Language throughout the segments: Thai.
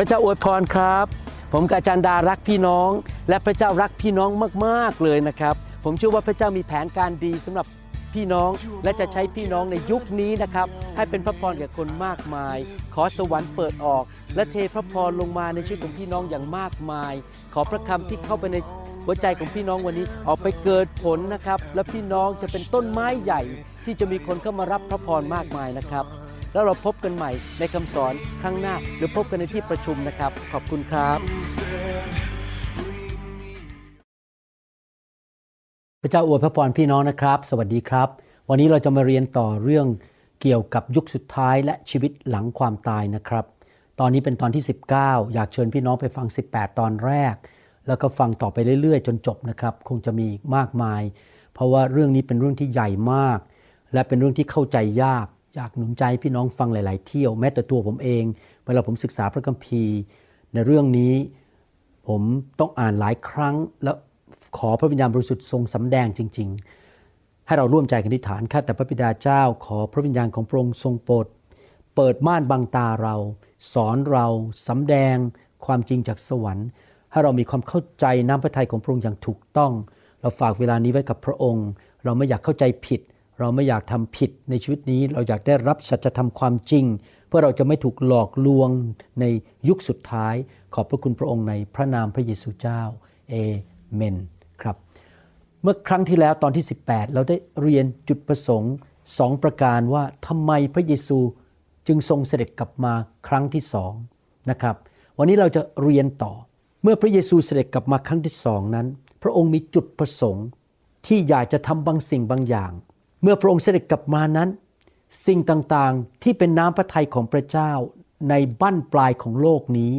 ระเจ้าอวยพรครับ ผมกับอาจารย์ดารักพี่น้อง และพระเจ้ารักพี่น้องมากๆเลยนะครับ ผมเชื่อว่าพระเจ้ามีแผนการดีสำหรับพี่น้องและจะใช้พี่น้องในยุคนี้นะครับ ให้เป็นพระพรแก่คนมากมาย ขอสวรรค์เปิดออก และเทพระพรลงมาในชีวิตของพี่น้องอย่างมากมาย ขอพระคำที่เข้าไปในหัวใจของพี่น้องวันนี้ออกไปเกิดผลนะครับ และพี่น้องจะเป็นต้นไม้ใหญ่ที่จะมีคนเข้ามารับพระพรมากมายนะครับ แล้วเราพบกันใหม่ในคำสอนครั้งหน้า หรือพบกันในที่ประชุมนะครับ ขอบคุณครับ พระเจ้าอวยพระพรพี่น้องนะครับ สวัสดีครับ วันนี้เราจะมาเรียนต่อเรื่องเกี่ยวกับยุคสุดท้ายและชีวิตหลังความตายนะครับ ตอนนี้เป็นตอนที่ 19 อยากเชิญพี่น้องไปฟัง 18 ตอนแรก แล้วก็ฟังต่อไปเรื่อยๆ จนจบนะครับ คงจะมีอีกมากมาย เพราะว่าเรื่องนี้เป็นเรื่องที่ใหญ่มาก และเป็นเรื่องที่เข้าใจยาก อยากหนุนใจพี่น้องฟังหลาย ๆ เที่ยวแม้แต่ตัวผมเอง เวลาผมศึกษาพระคัมภีร์ในเรื่องนี้ ผมต้องอ่านหลายครั้ง แล้วขอพระวิญญาณบริสุทธิ์ทรงสำแดงจริง ๆ ให้เราร่วมใจกันอธิษฐานข้าแต่พระบิดาเจ้า ขอพระวิญญาณของพระองค์ทรงโปรดเปิดม่านบังตาเรา สอนเราสำแดงความจริงจากสวรรค์ ให้เรามีความเข้าใจน้ำพระทัยของพระองค์อย่างถูกต้อง เราฝากเวลานี้ไว้กับพระองค์ เราไม่อยากเข้าใจผิด เราไม่อยากทำผิดในชีวิตนี้ เราอยากได้รับสัจธรรมความจริง เพื่อเราจะไม่ถูกหลอกลวงในยุคสุดท้าย ขอบพระคุณพระองค์ในพระนามพระเยซูเจ้าเอเมนครับ เมื่อครั้งที่แล้วตอนที่ 18 เราได้เรียนจุดประสงค์สองประการว่าทำไมพระเยซูจึงทรงเสด็จกลับมาครั้งที่สองนะครับ วันนี้เราจะเรียนต่อ เมื่อพระเยซูเสด็จกลับมาครั้งที่สองนั้น พระองค์มีจุดประสงค์ที่อยากจะทำบางสิ่งบางอย่าง เมื่อพระองค์เสด็จกลับมานั้น สิ่งต่างๆที่เป็นน้ำพระทัยของพระเจ้าในบั้นปลายของโลกนี้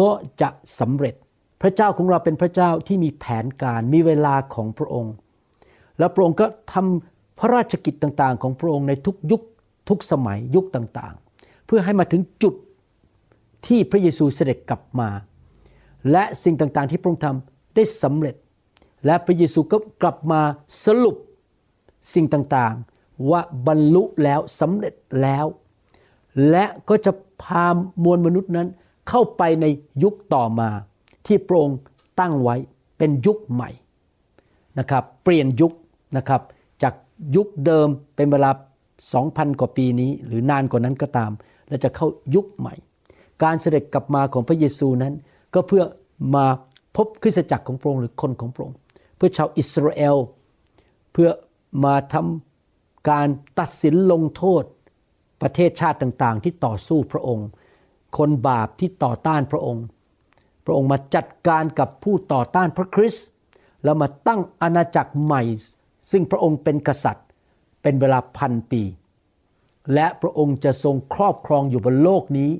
ก็จะสำเร็จ พระเจ้าของเราเป็นพระเจ้าที่มีแผนการมีเวลาของพระองค์ แล้วพระองค์ก็ทำพระราชกิจต่างๆ ของพระองค์ในทุกยุคทุกสมัยยุคต่างๆ เพื่อให้มาถึงจุดที่พระเยซูเสด็จกลับมา และสิ่งต่างๆที่พระองค์ทำได้สำเร็จ และพระเยซูก็กลับมาสรุป สิ่งต่างๆ ว่าบรรลุแล้วสำเร็จแล้ว และก็จะพามวลมนุษย์นั้นเข้าไปในยุคต่อมา ที่พระองค์ตั้งไว้เป็นยุคใหม่นะครับเปลี่ยนยุคนะครับจากยุคเดิมเป็นเวลา 2,000 กว่าปีนี้ หรือนานกว่านั้นก็ตาม และจะเข้ายุคใหม่ การเสด็จกลับมาของพระเยซูนั้น ก็เพื่อมาพบคริสตจักรของพระองค์หรือคนของพระองค์เพื่อชาวอิสราเอล เพื่อ มาทำการตัดสินลงโทษประเทศชาติต่างๆ ที่ต่อสู้พระองค์ คนบาปที่ต่อต้านพระองค์ พระองค์มาจัดการกับผู้ต่อต้านพระคริสต์แล้วมาตั้งอาณาจักรใหม่ ซึ่งพระองค์เป็นกษัตริย์ เป็นเวลาพันปี และพระองค์จะทรงครอบครองอยู่บนโลกนี้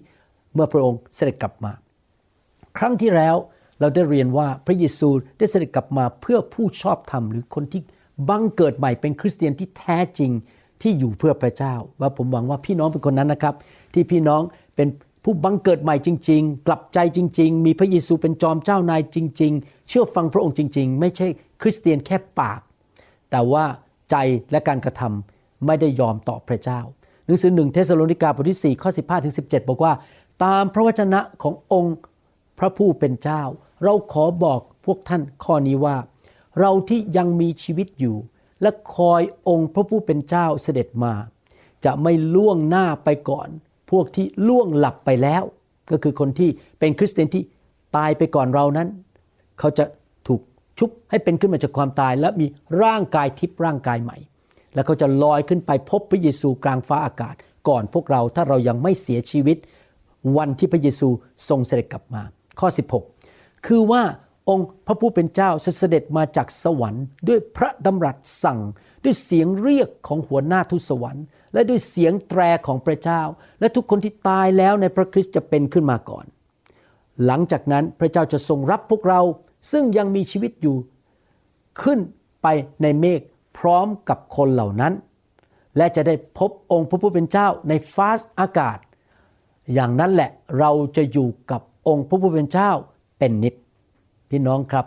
เมื่อพระองค์เสด็จกลับมา ครั้งที่แล้วเราได้เรียนว่าพระเยซูได้เสด็จกลับมาเพื่อผู้ชอบธรรมหรือคนที่ บังเกิดใหม่เป็นคริสเตียนที่แท้จริงที่อยู่เพื่อพระเจ้า ว่าผมหวังว่าพี่น้องเป็นคนนั้นนะครับ ที่พี่น้องเป็นผู้บังเกิดใหม่จริง ๆ กลับใจจริง ๆ มีพระเยซูเป็นจอมเจ้านายจริง ๆ เชื่อฟังพระองค์จริง ๆ ไม่ใช่คริสเตียนแค่ปาก แต่ว่าใจและการกระทำไม่ได้ยอมต่อพระเจ้า หนังสือหนึ่งเทสโลนิกาบทที่4ข้อ15ถึง17 บอกว่า ตามพระวจนะขององค์พระผู้เป็นเจ้า เราขอบอกพวกท่านข้อนี้ว่า เราที่ยังมีชีวิตอยู่ และคอยองค์พระผู้เป็นเจ้าเสด็จมา จะไม่ล่วงหน้าไปก่อน พวกที่ล่วงหลับไปแล้ว ก็คือคนที่เป็นคริสเตียนที่ตายไปก่อนเรานั้น เขาจะถูกชุบให้เป็นขึ้นมาจากความตาย และมีร่างกายทิพย์ร่างกายใหม่ แล้วเขาจะลอยขึ้นไปพบพระเยซูกลางฟ้าอากาศ ก่อนพวกเราถ้าเรายังไม่เสียชีวิต วันที่พระเยซูทรงเสด็จกลับมา ข้อ 16 คือว่า องค์พระผู้เป็นเจ้าเสด็จมาจากสวรรค์ด้วยพระดำรัสสั่ง ด้วยเสียงเรียกของหัวหน้าทุสวรรค์ และด้วยเสียงแตรของพระเจ้า และทุกคนที่ตายแล้วในพระคริสต์จะเป็นขึ้นมาก่อน หลังจากนั้นพระเจ้าจะทรงรับพวกเราซึ่งยังมีชีวิตอยู่ ขึ้นไปในเมฆพร้อมกับคนเหล่านั้น และจะได้พบองค์พระผู้เป็นเจ้าในฟ้าอากาศ อย่างนั้นแหละเราจะอยู่กับองค์พระผู้เป็นเจ้าเป็นนิจ พี่น้องครับ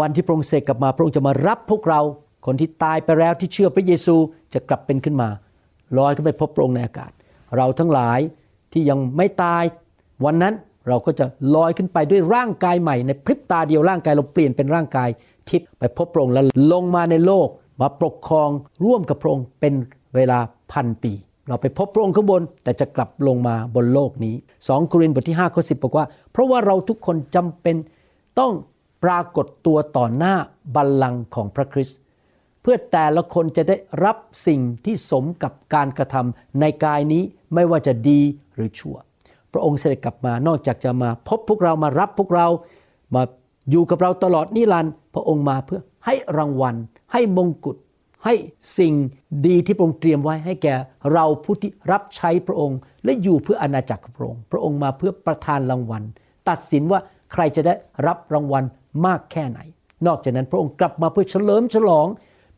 วันที่พระองค์เสกกลับมาพระองค์จะมารับพวกเราคนที่ตายไปแล้วที่เชื่อพระเยซูจะกลับเป็นขึ้นมาลอยขึ้นไปพบพระองค์ในอากาศ เราทั้งหลายที่ยังไม่ตาย วันนั้นเราก็จะลอยขึ้นไปด้วยร่างกายใหม่ในพริบตาเดียวร่างกายเราเปลี่ยนเป็นร่างกายทิพย์ไปพบพระองค์แล้วลงมาในโลกมาปกครองร่วมกับพระองค์เป็นเวลาพันปี เราไปพบพระองค์ข้างบน แต่จะกลับลงมาบนโลกนี้ 2 โครินธ์บทที่5ข้อ10 บอกว่า เพราะว่าเราทุกคนจำเป็น ต้องปรากฏตัวต่อหน้าบัลลังก์ของพระคริสต์เพื่อแต่ละคนจะได้รับสิ่งที่สมกับการกระทำในกายนี้ไม่ว่าจะดีหรือชั่ว พระองค์เสด็จกลับมานอกจากจะมาพบพวกเรามารับพวกเรามาอยู่กับเราตลอดนิรันดร์พระองค์มาเพื่อให้รางวัล ให้มงกุฎให้สิ่งดีที่พระองค์เตรียมไว้ให้แก่เราผู้ที่รับใช้พระองค์ และอยู่เพื่ออาณาจักรของพระองค์ พระองค์มาเพื่อประทานรางวัล ตัดสินว่า ใครจะได้รับรางวัลมากแค่ไหน นอกจากนั้นพระองค์กลับมาเพื่อเฉลิมฉลอง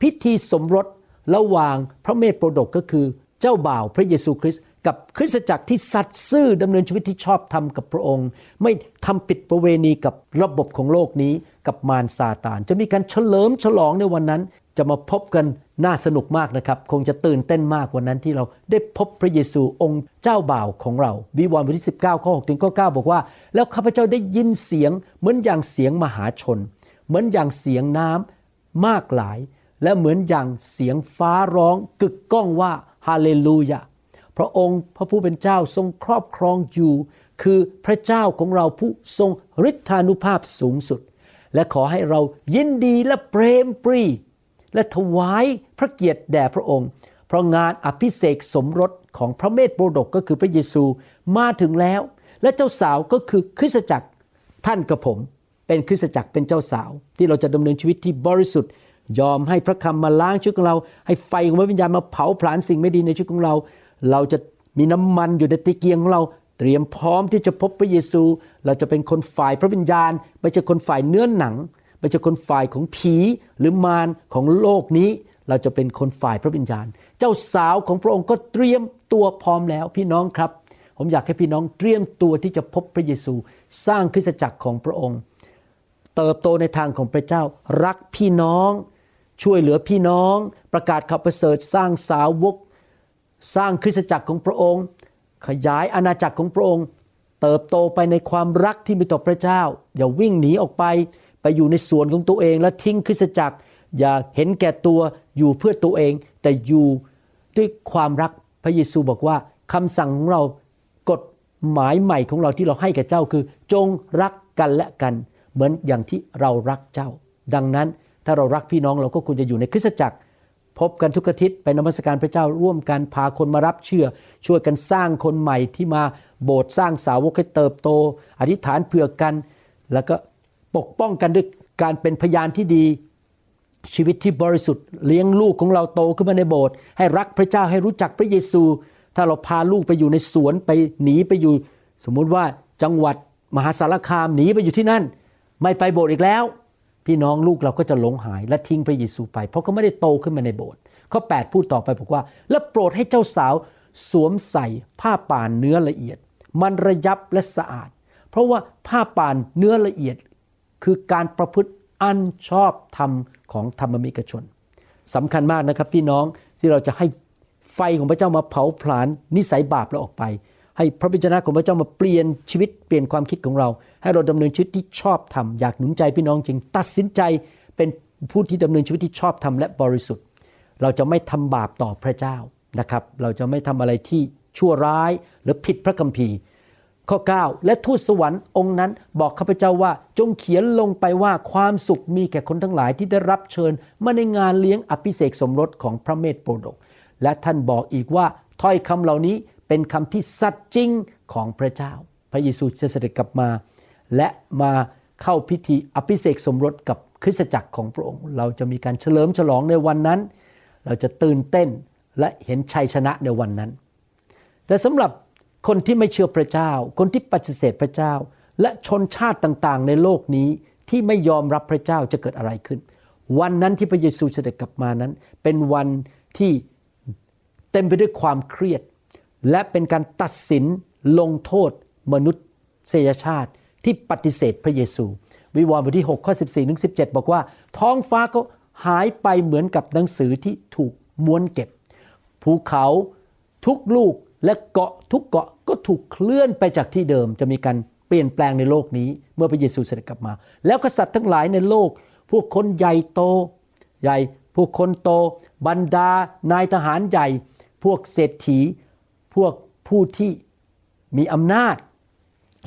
พิธีสมรสระหว่างพระเมธโปรดกก็คือเจ้าบ่าวพระเยซูคริสต์กับคริสตจักรที่สัตย์ซื่อดำเนินชีวิตที่ชอบธรรมกับพระองค์ ไม่ทำปิดประเวณีกับระบบของโลกนี้กับมารซาตาน จะมีการเฉลิมฉลองในวันนั้น จะมาพบกันน่าสนุกมากนะครับ คงจะตื่นเต้นมากวันนั้นที่เราได้พบพระเยซูองค์เจ้าบ่าวของเรา วิวรณ์บทที่ 19 ข้อ6ถึงข้อ9บอกว่า แล้วข้าพเจ้าได้ยินเสียงเหมือนอย่างเสียงมหาชน เหมือนอย่างเสียงน้ำมากหลาย และเหมือนอย่างเสียงฟ้าร้องกึกก้องว่าฮาเลลูยาพระองค์พระผู้เป็นเจ้าทรงครอบครองอยู่ คือพระเจ้าของเราผู้ทรงฤทธานุภาพสูงสุด และขอให้เรายินดีและเปรมปรี และถวายพระเกียรติแด่พระองค์ เพราะงานอภิเษกสมรสของพระเมธโปรดกก็คือพระเยซูมาถึงแล้ว และเจ้าสาวก็คือคริสตจักรท่านกับผม เป็นคริสตจักรเป็นเจ้าสาว ที่เราจะดำเนินชีวิตที่บริสุทธิ์ ยอมให้พระคำมาล้างชีวิตของเรา ให้ไฟของพระวิญญาณมาเผาผลาญสิ่งไม่ดีในชีวิตของเรา เราจะมีน้ำมันอยู่ในตะเกียงของเราเตรียมพร้อมที่จะพบพระเยซู เราจะเป็นคนฝ่ายพระวิญญาณ ไม่ใช่คนฝ่ายเนื้อหนัง ไม่ใช่คนฝ่ายของผีหรือมารของโลกนี้ เราจะเป็นคนฝ่ายพระวิญญาณ เจ้าสาวของพระองค์ก็เตรียมตัวพร้อมแล้วพี่น้องครับ ผมอยากให้พี่น้องเตรียมตัวที่จะพบพระเยซู สร้างคริสตจักรของพระองค์ เติบโตในทางของพระเจ้ารักพี่น้อง ช่วยเหลือพี่น้อง ประกาศข่าวประเสริฐสร้างสาวก สร้างคริสตจักรของพระองค์ ขยายอาณาจักรของพระองค์เติบโตไปในความรักที่มีต่อพระเจ้า อย่าวิ่งหนีออกไป ไปอยู่ในส่วนของตัวเองและทิ้งคริสตจักร อย่าเห็นแก่ตัวอยู่เพื่อตัวเอง แต่อยู่ด้วยความรักพระเยซูบอกว่าคำสั่งของเรากฎหมายใหม่ของเราที่เราให้แก่เจ้าคือ จงรักกันและกัน เหมือนอย่างที่เรารักเจ้า ดังนั้นถ้าเรารักพี่น้องเราก็ควรจะอยู่ในคริสตจักร พบกันทุกอาทิตย์ไปนมัสการพระเจ้าร่วมกันพาคนมารับเชื่อ ช่วยกันสร้างคนใหม่ที่มาโบสถ์สร้างสาวกให้เติบโต อธิษฐานเผื่อกัน แล้วก็ ปกป้องกันด้วยการเป็นพยานที่ดีชีวิตที่บริสุทธิ์เลี้ยงลูกของเราโตขึ้นมาในโบสถ์ให้รักพระเจ้าให้รู้จักพระเยซู ถ้าเราพาลูกไปอยู่ในสวนไปหนีไปอยู่ สมมุติว่าจังหวัดมหาสารคามหนีไปอยู่ที่นั่น ไม่ไปโบสถ์อีกแล้ว พี่น้องลูกเราก็จะหลงหายและทิ้งพระเยซูไป เพราะเขาไม่ได้โตขึ้นมาในโบสถ์ข้อ8พูดต่อไปบอกว่า และโปรดให้เจ้าสาวสวมใส่ผ้าป่านเนื้อละเอียด มันระยับและสะอาด เพราะว่าผ้าป่านเนื้อละเอียด คือการประพฤติอันชอบธรรมของธรรมมิกชนสำคัญมากนะครับพี่น้องที่เราจะให้ไฟของพระเจ้ามาเผาผลาญนิสัยบาปเราออกไป ให้พระวิจนะของพระเจ้ามาเปลี่ยนชีวิตเปลี่ยนความคิดของเรา ให้เราดำเนินชีวิตที่ชอบธรรมอยากหนุนใจพี่น้องจริง ตัดสินใจเป็นผู้ที่ดำเนินชีวิตที่ชอบธรรมและบริสุทธิ์ เราจะไม่ทำบาปต่อพระเจ้านะครับ เราจะไม่ทำอะไรที่ชั่วร้ายหรือผิดพระคัมภีร์ ข้อ 9 และทูตสวรรค์องค์นั้นบอกข้าพเจ้าว่าจงเขียนลงไปว่าความสุขมีแก่คนทั้งหลายที่ได้รับเชิญมาในงานเลี้ยงอภิเษกสมรสของพระเมธโปรดก และท่านบอกอีกว่าถ้อยคำเหล่านี้เป็นคำที่สัตย์จริงของพระเจ้า พระเยซูจะเสด็จกลับมา และมาเข้าพิธีอภิเษกสมรสกับคริสตจักรของพระองค์ เราจะมีการเฉลิมฉลองในวันนั้น เราจะตื่นเต้นและเห็นชัยชนะในวันนั้น แต่สำหรับ คนที่ไม่เชื่อพระเจ้า คนที่ปฏิเสธพระเจ้า และชนชาติต่างๆ ในโลกนี้ที่ไม่ยอมรับพระเจ้าจะเกิดอะไรขึ้น วันนั้นที่พระเยซูเสด็จกลับมานั้น เป็นวันที่เต็มไปด้วยความเครียด และเป็นการตัดสินลงโทษมนุษยชาติที่ปฏิเสธพระเยซูวิวรณ์บทที่6ข้อ14ถึง17 บอกว่า ท้องฟ้าก็หายไปเหมือนกับหนังสือที่ถูกม้วนเก็บ ภูเขาทุกลูก และเกาะทุกเกาะก็ถูกเคลื่อนไปจากที่เดิม จะมีการเปลี่ยนแปลงในโลกนี้ เมื่อพระเยซูเสด็จกลับมา แล้วกษัตริย์ทั้งหลายในโลก พวกคนใหญ่โต ใหญ่พวกคนโต บรรดานายทหารใหญ่ พวกเศรษฐี พวกผู้ที่มีอำนาจ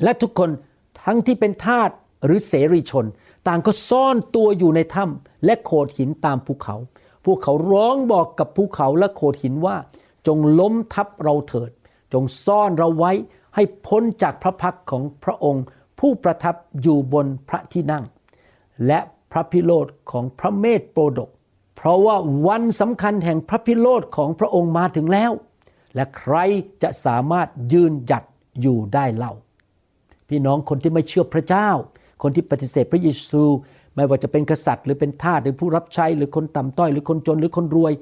และทุกคนทั้งที่เป็นทาสหรือเสรีชน ต่างก็ซ่อนตัวอยู่ในถ้ำและโขดหินตามภูเขา พวกเขาร้องบอกกับภูเขาและโขดหินว่า จงล้มทับเราเถิด จงซ่อนเราไว้ให้พ้นจากพระพักของพระองค์ ผู้ประทับอยู่บนพระที่นั่ง และพระพิโรธของพระเมธโปรดก เพราะว่าวันสำคัญแห่งพระพิโรธของพระองค์มาถึงแล้ว และใครจะสามารถยืนหยัดอยู่ได้เล่า พี่น้องคนที่ไม่เชื่อพระเจ้า คนที่ปฏิเสธพระเยซู ไม่ว่าจะเป็นกษัตริย์ หรือเป็นทาสหรือผู้รับใช้หรือคนต่ำต้อยหรือคนจนหรือคนรวย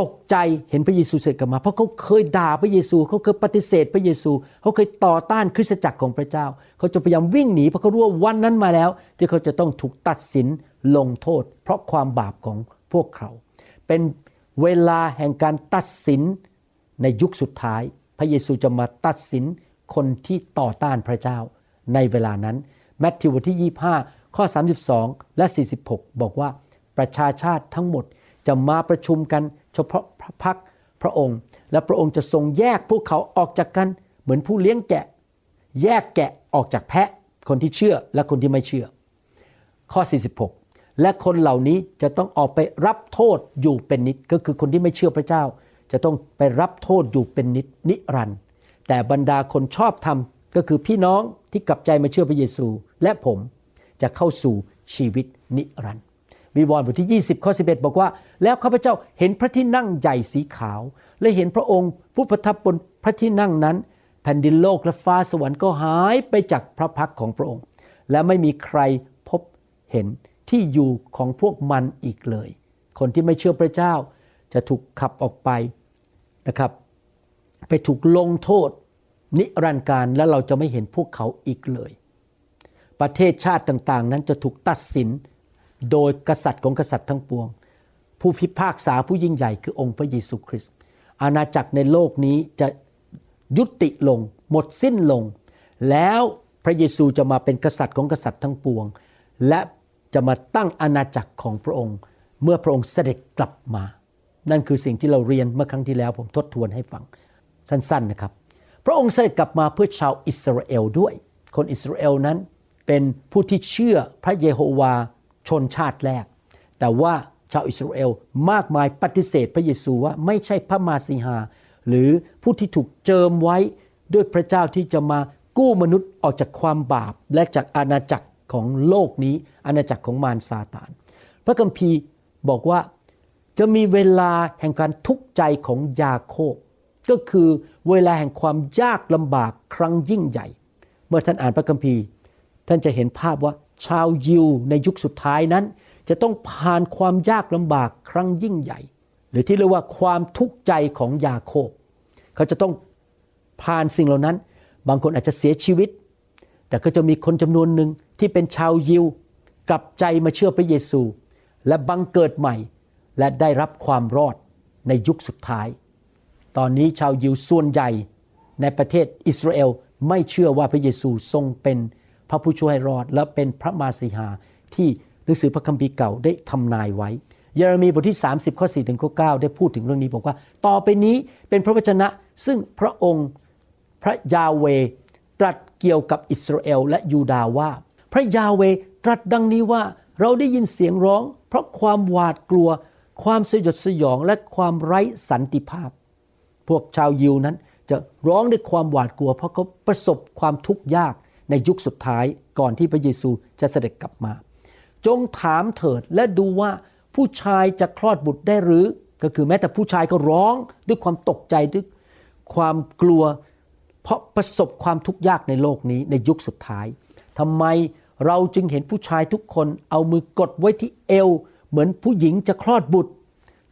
ตกใจเห็นพระเยซูเสด็จกลับมา เพราะเขาเคยด่าพระเยซูเขาเคยปฏิเสธพระเยซู เขาเคยต่อต้านคริสตจักรของพระเจ้า เขาจะพยายามวิ่งหนีเพราะเขารู้ว่าวันนั้นมาแล้ว ที่เขาจะต้องถูกตัดสินลงโทษ เพราะความบาปของพวกเขา เป็นเวลาแห่งการตัดสินในยุคสุดท้าย พระเยซูจะมาตัดสินคนที่ต่อต้านพระเจ้า ในเวลานั้นแมทธิวบทที่ 25 ข้อ 32 และ 46 บอกว่าประชาชาติทั้งหมดจะมาประชุมกัน เฉพาะพระพักพระองค์ และพระองค์จะทรงแยกพวกเขาออกจากกันเหมือนผู้เลี้ยงแกะ แยกแกะออกจากแพะคนที่เชื่อและคนที่ไม่เชื่อ ข้อ 46 และคนเหล่านี้จะต้องออกไปรับโทษอยู่เป็นนิดก็คือคนที่ไม่เชื่อพระเจ้า จะต้องไปรับโทษอยู่เป็นนิดนิรันด์แต่บรรดาคนชอบธรรมก็คือพี่น้องที่กลับใจมาเชื่อพระเยซู และผมจะเข้าสู่ชีวิตนิรันดร์ วิวรณ์บทที่ 20 ข้อ 11 บอกว่า แล้วข้าพเจ้าเห็นพระที่นั่งใหญ่สีขาว และเห็นพระองค์ผู้ประทับบนพระที่นั่งนั้น แผ่นดินโลกและฟ้าสวรรค์ก็หายไปจากพระพักของพระองค์ และไม่มีใครพบเห็นที่อยู่ของพวกมันอีกเลย คนที่ไม่เชื่อพระเจ้าจะถูกขับออกไปนะครับ ไปถูกลงโทษ นิรันดร์การและเราจะไม่เห็นพวกเขาอีกเลย ประเทศชาติต่างๆ นั้นจะถูกตัดสิน โดยกษัตริย์ของกษัตริย์ทั้งปวง ผู้พิพากษาผู้ยิ่งใหญ่คือองค์พระเยซูคริสต์อาณาจักรในโลกนี้จะยุติลง หมดสิ้นลง แล้วพระเยซูจะมาเป็นกษัตริย์ของกษัตริย์ทั้งปวง และจะมาตั้งอาณาจักรของพระองค์ เมื่อพระองค์เสด็จกลับมา นั่นคือสิ่งที่เราเรียนเมื่อครั้งที่แล้วผมทบทวนให้ฟังสั้นๆนะครับ พระองค์เสด็จกลับมาเพื่อชาวอิสราเอลด้วย คนอิสราเอลนั้นเป็นผู้ที่เชื่อพระเยโฮวา ชนชาติแรก แต่ว่าชาวอิสราเอลมากมายปฏิเสธพระเยซูว่าไม่ใช่พระมาสีหา หรือผู้ที่ถูกเจิมไว้ด้วยพระเจ้าที่จะมากู้มนุษย์ออกจากความบาป และจากอาณาจักรของโลกนี้ อาณาจักรของมารซาตาน พระคัมภีร์บอกว่าจะมีเวลาแห่งการทุกข์ใจของยาโคบ ก็คือเวลาแห่งความยากลำบากครั้งยิ่งใหญ่ เมื่อท่านอ่านพระคัมภีร์ ท่านจะเห็นภาพว่า ชาวยิวในยุคสุดท้ายนั้น จะต้องผ่านความยากลำบากครั้งยิ่งใหญ่ หรือที่เรียกว่าความทุกข์ใจของยาโคบ เขาจะต้องผ่านสิ่งเหล่านั้น บางคนอาจจะเสียชีวิต แต่ก็จะมีคนจำนวนหนึ่งที่เป็นชาวยิว กลับใจมาเชื่อพระเยซู และบังเกิดใหม่ และได้รับความรอดในยุคสุดท้าย ตอนนี้ชาวยิวส่วนใหญ่ในประเทศอิสราเอลไม่เชื่อว่าพระเยซูทรงเป็น พระผู้ช่วยรอด และเป็นพระมาสีหาที่หนังสือพระคัมภีร์เก่าได้ทำนายไว้ เยเรมีบทที่ 30 ข้อ4ถึงข้อ9ได้พูดถึงเรื่องนี้บอกว่า ต่อไปนี้เป็นพระวจนะซึ่งพระองค์พระยาเวตรัสเกี่ยวกับอิสราเอลและยูดาว่า พระยาเวตรัสดังนี้ว่าเราได้ยินเสียงร้อง เพราะความหวาดกลัว ความสยดสยองและความไร้สันติภาพ พวกชาวยิวนั้นจะร้องด้วยความหวาดกลัว เพราะเขาประสบความทุกข์ยาก ในยุคสุดท้ายก่อนที่พระเยซูจะเสด็จกลับมา จงถามเถิดและดูว่าผู้ชายจะคลอดบุตรได้หรือ ก็คือแม้แต่ผู้ชายก็ร้องด้วยความตกใจด้วยความกลัว เพราะประสบความทุกข์ยากในโลกนี้ในยุคสุดท้ายทำไมเราจึงเห็นผู้ชายทุกคนเอามือกดไว้ที่เอว เหมือนผู้หญิงจะคลอดบุตร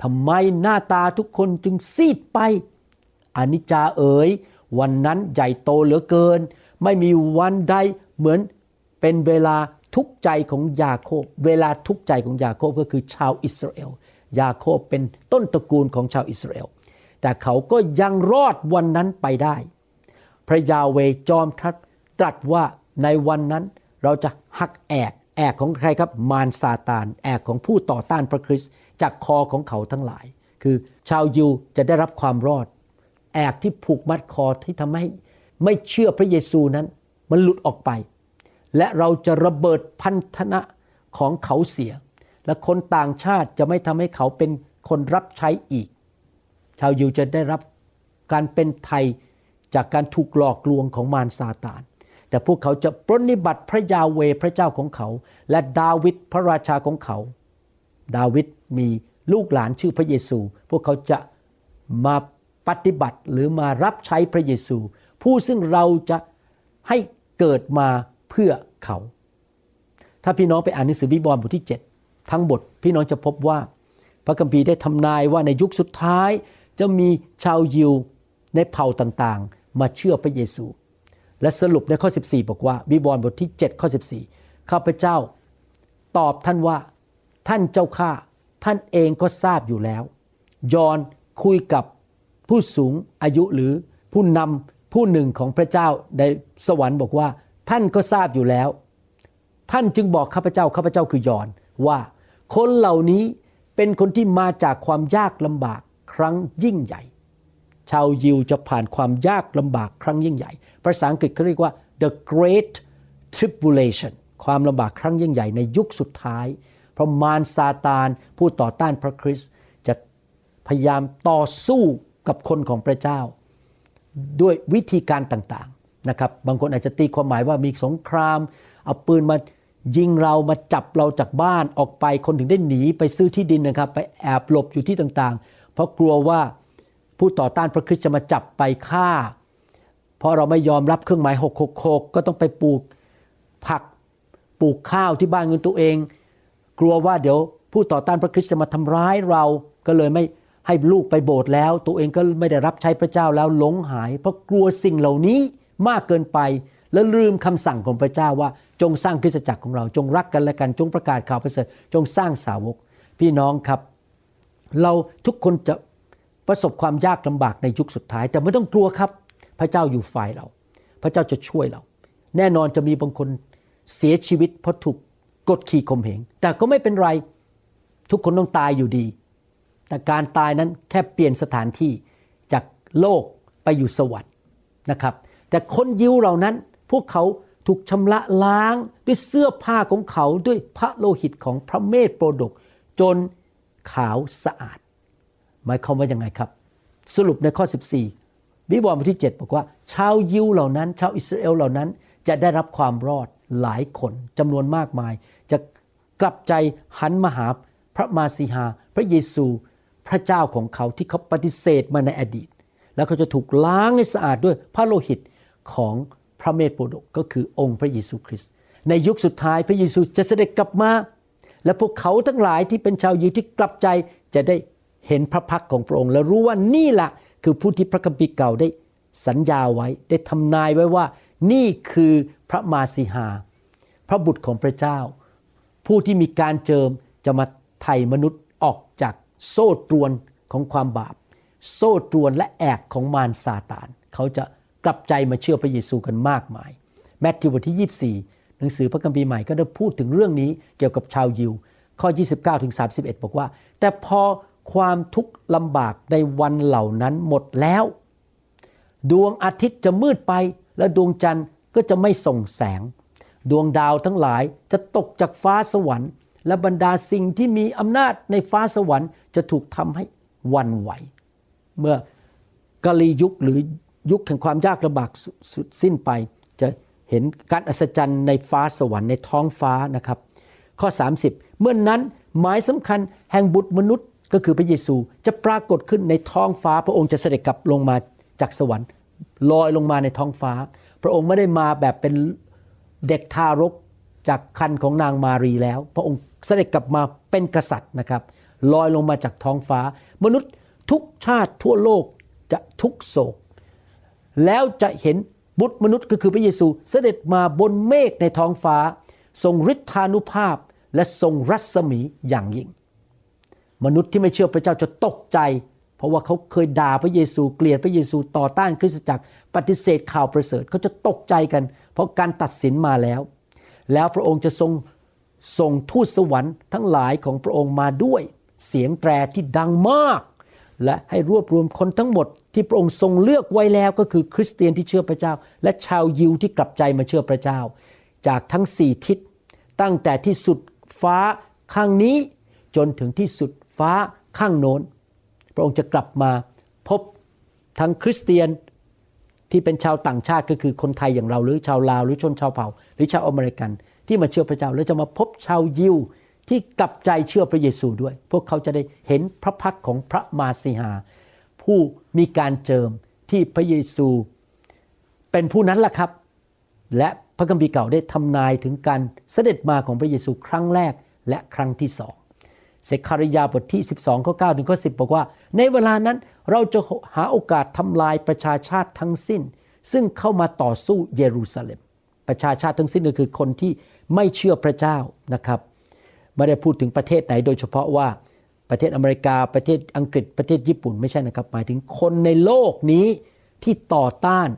ทำไมหน้าตาทุกคนจึงซีดไปอนิจจาเอ๋ยวันนั้นใหญ่โตเหลือเกิน ไม่มีวันใดเหมือนเป็นเวลาทุกใจของยาโคบ เวลาทุกใจของยาโคบก็คือชาวอิสราเอล ยาโคบเป็นต้นตระกูลของชาวอิสราเอล แต่เขาก็ยังรอดวันนั้นไปได้ พระยาเวจอมทัพตรัสว่าในวันนั้นเราจะหักแอกแอกของใครครับ มารซาตาน แอกของผู้ต่อต้านพระคริสต์จากคอของเขาทั้งหลาย คือชาวยิวจะได้รับความรอด แอกที่ผูกมัดคอที่ทำให้ ไม่เชื่อพระเยซูนั้น มันหลุดออกไป และเราจะระเบิดพันธนะของเขาเสีย และคนต่างชาติจะไม่ทำให้เขาเป็นคนรับใช้อีก ชาวยิวจะได้รับการเป็นไทยจากการถูกหลอกลวงของมารซาตาน แต่พวกเขาจะปรนิบัติพระยาเวพระเจ้าของเขา และดาวิดพระราชาของเขา ดาวิดมีลูกหลานชื่อพระเยซู พวกเขาจะมาปฏิบัติหรือมารับใช้พระเยซู ผู้ซึ่งเราจะให้เกิดมาเพื่อเขา ถ้าพี่น้องไปอ่านหนังสือวิบวรณ์บทที่ 7 ทั้งบทพี่น้องจะพบว่าพระคัมภีร์ได้ทำนายว่าในยุคสุดท้ายจะมีชาวยิวในเผ่าต่างๆ มาเชื่อพระเยซู และสรุปในข้อ 14 บอกว่า วิบวรณ์บทที่ 7 ข้อ 14 ข้าพเจ้า ตอบท่านว่าท่านเจ้าข้าท่านเองก็ทราบอยู่แล้ว ยอนคุยกับผู้สูงอายุหรือผู้นำ ผู้หนึ่งของพระเจ้าในสวรรค์บอกว่า ท่านก็ทราบอยู่แล้ว ท่านจึงบอกข้าพเจ้าข้าพเจ้าคือยอนว่าคนเหล่านี้เป็นคนที่มาจากความยากลำบากครั้งยิ่งใหญ่ ชาวยิวจะผ่านความยากลำบากครั้งยิ่งใหญ่ ภาษาอังกฤษเขาเรียกว่า the great tribulation ความลำบากครั้งยิ่งใหญ่ในยุคสุดท้าย เพราะมารซาตานผู้ต่อต้านพระคริสต์จะพยายามต่อสู้กับคนของพระเจ้า ด้วยวิธีการต่างๆนะครับบางคนอาจจะตีความหมายว่ามีสงคราม เอาปืนมายิงเรามาจับเราจากบ้านออกไปคนถึงได้หนีไปซื้อที่ดินนะครับ ไปแอบหลบอยู่ที่ต่างๆ เพราะกลัวว่าผู้ต่อต้านพระคริสต์จะมาจับไปฆ่า เพราะเราไม่ยอมรับเครื่องหมาย666 ก็ต้องไปปลูกผักปลูกข้าวที่บ้านเงินตัวเอง กลัวว่าเดี๋ยวผู้ต่อต้านพระคริสต์จะมาทำร้ายเราก็เลยไม่ ให้ลูกไปโบสถ์แล้ว ตัวเองก็ไม่ได้รับใช้พระเจ้าแล้วหลงหาย เพราะกลัวสิ่งเหล่านี้มากเกินไป และลืมคำสั่งของพระเจ้าว่าจงสร้างคริสตจักรของเรา จงรักกันและกันจงประกาศข่าวประเสริฐจงสร้างสาวก พี่น้องครับ เราทุกคนจะประสบความยากลำบากในยุคสุดท้าย แต่ไม่ต้องกลัวครับ พระเจ้าอยู่ฝ่ายเรา พระเจ้าจะช่วยเรา แน่นอนจะมีบางคนเสียชีวิตเพราะถูกกดขี่ข่มเหงแต่ก็ไม่เป็นไร ทุกคนต้องตายอยู่ดี แต่การตายนั้นแค่เปลี่ยนสถานที่จากโลกไปอยู่สวรรค์นะครับ แต่คนยิวเหล่านั้นพวกเขาถูกชำระล้างด้วยเสื้อผ้าของเขาด้วยพระโลหิตของพระเมธโปรดก จนขาวสะอาด หมายความว่ายังไงครับ สรุปในข้อ 14 วิวรณ์บทที่ 7 บอกว่า ชาวยิวเหล่านั้น ชาวอิสราเอลเหล่านั้น จะได้รับความรอดหลายคนจำนวนมากมาย จะกลับใจหันมาหาพระมาสีหา พระเยซู พระเจ้าของเขาที่เขาปฏิเสธมาในอดีต แล้วเขาจะถูกล้างให้สะอาดด้วยพระโลหิตของพระเมธโปรดกก็คือองค์พระเยซูคริสต์ในยุคสุดท้ายพระเยซูจะเสด็จกลับมา และพวกเขาทั้งหลายที่เป็นชาวยิวที่กลับใจจะได้เห็นพระพักของพระองค์ และรู้ว่านี่แหละคือผู้ที่พระคัมภีร์เก่าได้สัญญาไว้ได้ทำนายไว้ว่า นี่คือพระมาสีหา พระบุตรของพระเจ้า ผู้ที่มีการเจิมจะมาไถ่มนุษย์ โซ่ตรวนของความบาป โซ่ตรวนและแอกของมารซาตาน เขาจะกลับใจมาเชื่อพระเยซูกันมากมาย แมทธิวบทที่ 24 หนังสือพระคัมภีร์ใหม่ก็ได้พูดถึงเรื่องนี้เกี่ยวกับชาวยิว ข้อ 29ถึง31 บอกว่า แต่พอความทุกข์ลำบากในวันเหล่านั้นหมดแล้ว ดวงอาทิตย์จะมืดไปและดวงจันทร์ก็จะไม่ส่งแสง ดวงดาวทั้งหลายจะตกจากฟ้าสวรรค์ และบรรดาสิ่งที่มีอำนาจในฟ้าสวรรค์ จะถูกทำให้วันไหว เมื่อกาลียุคหรือยุคแห่งความยากลำบากสุดสิ้นไป จะเห็นการอัศจรรย์ในฟ้าสวรรค์ในท้องฟ้านะครับ ข้อ 30 เมื่อนนั้นหมายสำคัญแห่งบุตรมนุษย์ก็คือพระเยซูจะปรากฏขึ้นในท้องฟ้า พระองค์จะเสด็จกลับลงมาจากสวรรค์ลอยลงมาในท้องฟ้า พระองค์ไม่ได้มาแบบเป็นเด็กทารกจากคันของนางมารีแล้ว พระองค์เสด็จกลับมาเป็นกษัตริย์นะครับ ลอยลงมาจากท้องฟ้า มนุษย์ทุกชาติทั่วโลกจะทุกโศก แล้วจะเห็นบุตรมนุษย์ก็คือพระเยซูเสด็จมาบนเมฆในท้องฟ้า ทรงฤทธานุภาพและทรงรัศมีอย่างยิ่ง มนุษย์ที่ไม่เชื่อพระเจ้าจะตกใจ เพราะว่าเขาเคยด่าพระเยซูเกลียดพระเยซูต่อต้านคริสตจักรปฏิเสธข่าวประเสริฐเขาจะตกใจกัน เพราะการตัดสินมาแล้ว แล้วพระองค์จะทรงส่งทูตสวรรค์ทั้งหลายของพระองค์มาด้วย เสียงแตรที่ดังมาก และให้รวบรวมคนทั้งหมดที่พระองค์ทรงเลือกไว้แล้วก็คือคริสเตียนที่เชื่อพระเจ้า และชาวยิวที่กลับใจมาเชื่อพระเจ้า จากทั้งสี่ทิศ ตั้งแต่ที่สุดฟ้าข้างนี้จนถึงที่สุดฟ้าข้างโน้น พระองค์จะกลับมาพบทั้งคริสเตียนที่เป็นชาวต่างชาติก็คือคนไทยอย่างเราหรือชาวลาวหรือชนชาวเผ่า หรือชาวอเมริกันที่มาเชื่อพระเจ้าแล้วจะมาพบชาวยิว ที่กลับใจเชื่อพระเยซูด้วย พวกเขาจะได้เห็นพระพักของพระมาสีหา ผู้มีการเจิมที่พระเยซูเป็นผู้นั้นล่ะครับ และพระคัมภีร์เก่าได้ทำนายถึงการเสด็จมาของพระเยซูครั้งแรกและครั้งที่สองเสคาริยาบทที่ 12ข้อ9ถึงข้อ10 บอกว่า ในเวลานั้นเราจะหาโอกาสทำลายประชาชาติทั้งสิ้น ซึ่งเข้ามาต่อสู้เยรูซาเล็ม ประชาชาติทั้งสิ้นก็คือคนที่ไม่เชื่อพระเจ้านะครับ ไม่ได้พูดถึงประเทศไหนโดยเฉพาะว่าประเทศอเมริกาประเทศอังกฤษประเทศญี่ปุ่นไม่ใช่นะครับ หมายถึงคนในโลกนี้ที่ต่อต้าน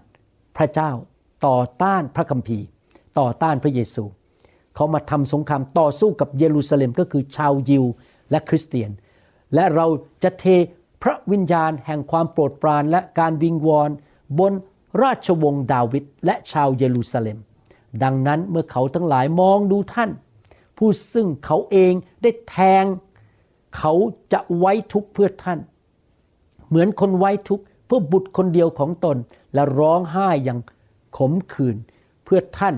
พระเจ้า ต่อต้านพระคัมภีร์ ต่อต้านพระเยซู เขามาทำสงครามต่อสู้กับเยรูซาเล็มก็คือชาวยิวและคริสเตียน และเราจะเทพระวิญญาณแห่งความโปรดปรานและการวิงวอนบนราชวงศ์ดาวิดและชาวเยรูซาเล็ม ดังนั้นเมื่อเขาทั้งหลายมองดูท่าน ผู้ซึ่งเขาเองได้แทง เขาจะไว้ทุกข์เพื่อท่าน เหมือนคนไว้ทุกข์เพื่อบุตรคนเดียวของตนและร้องไห้อย่างขมขื่นเพื่อท่าน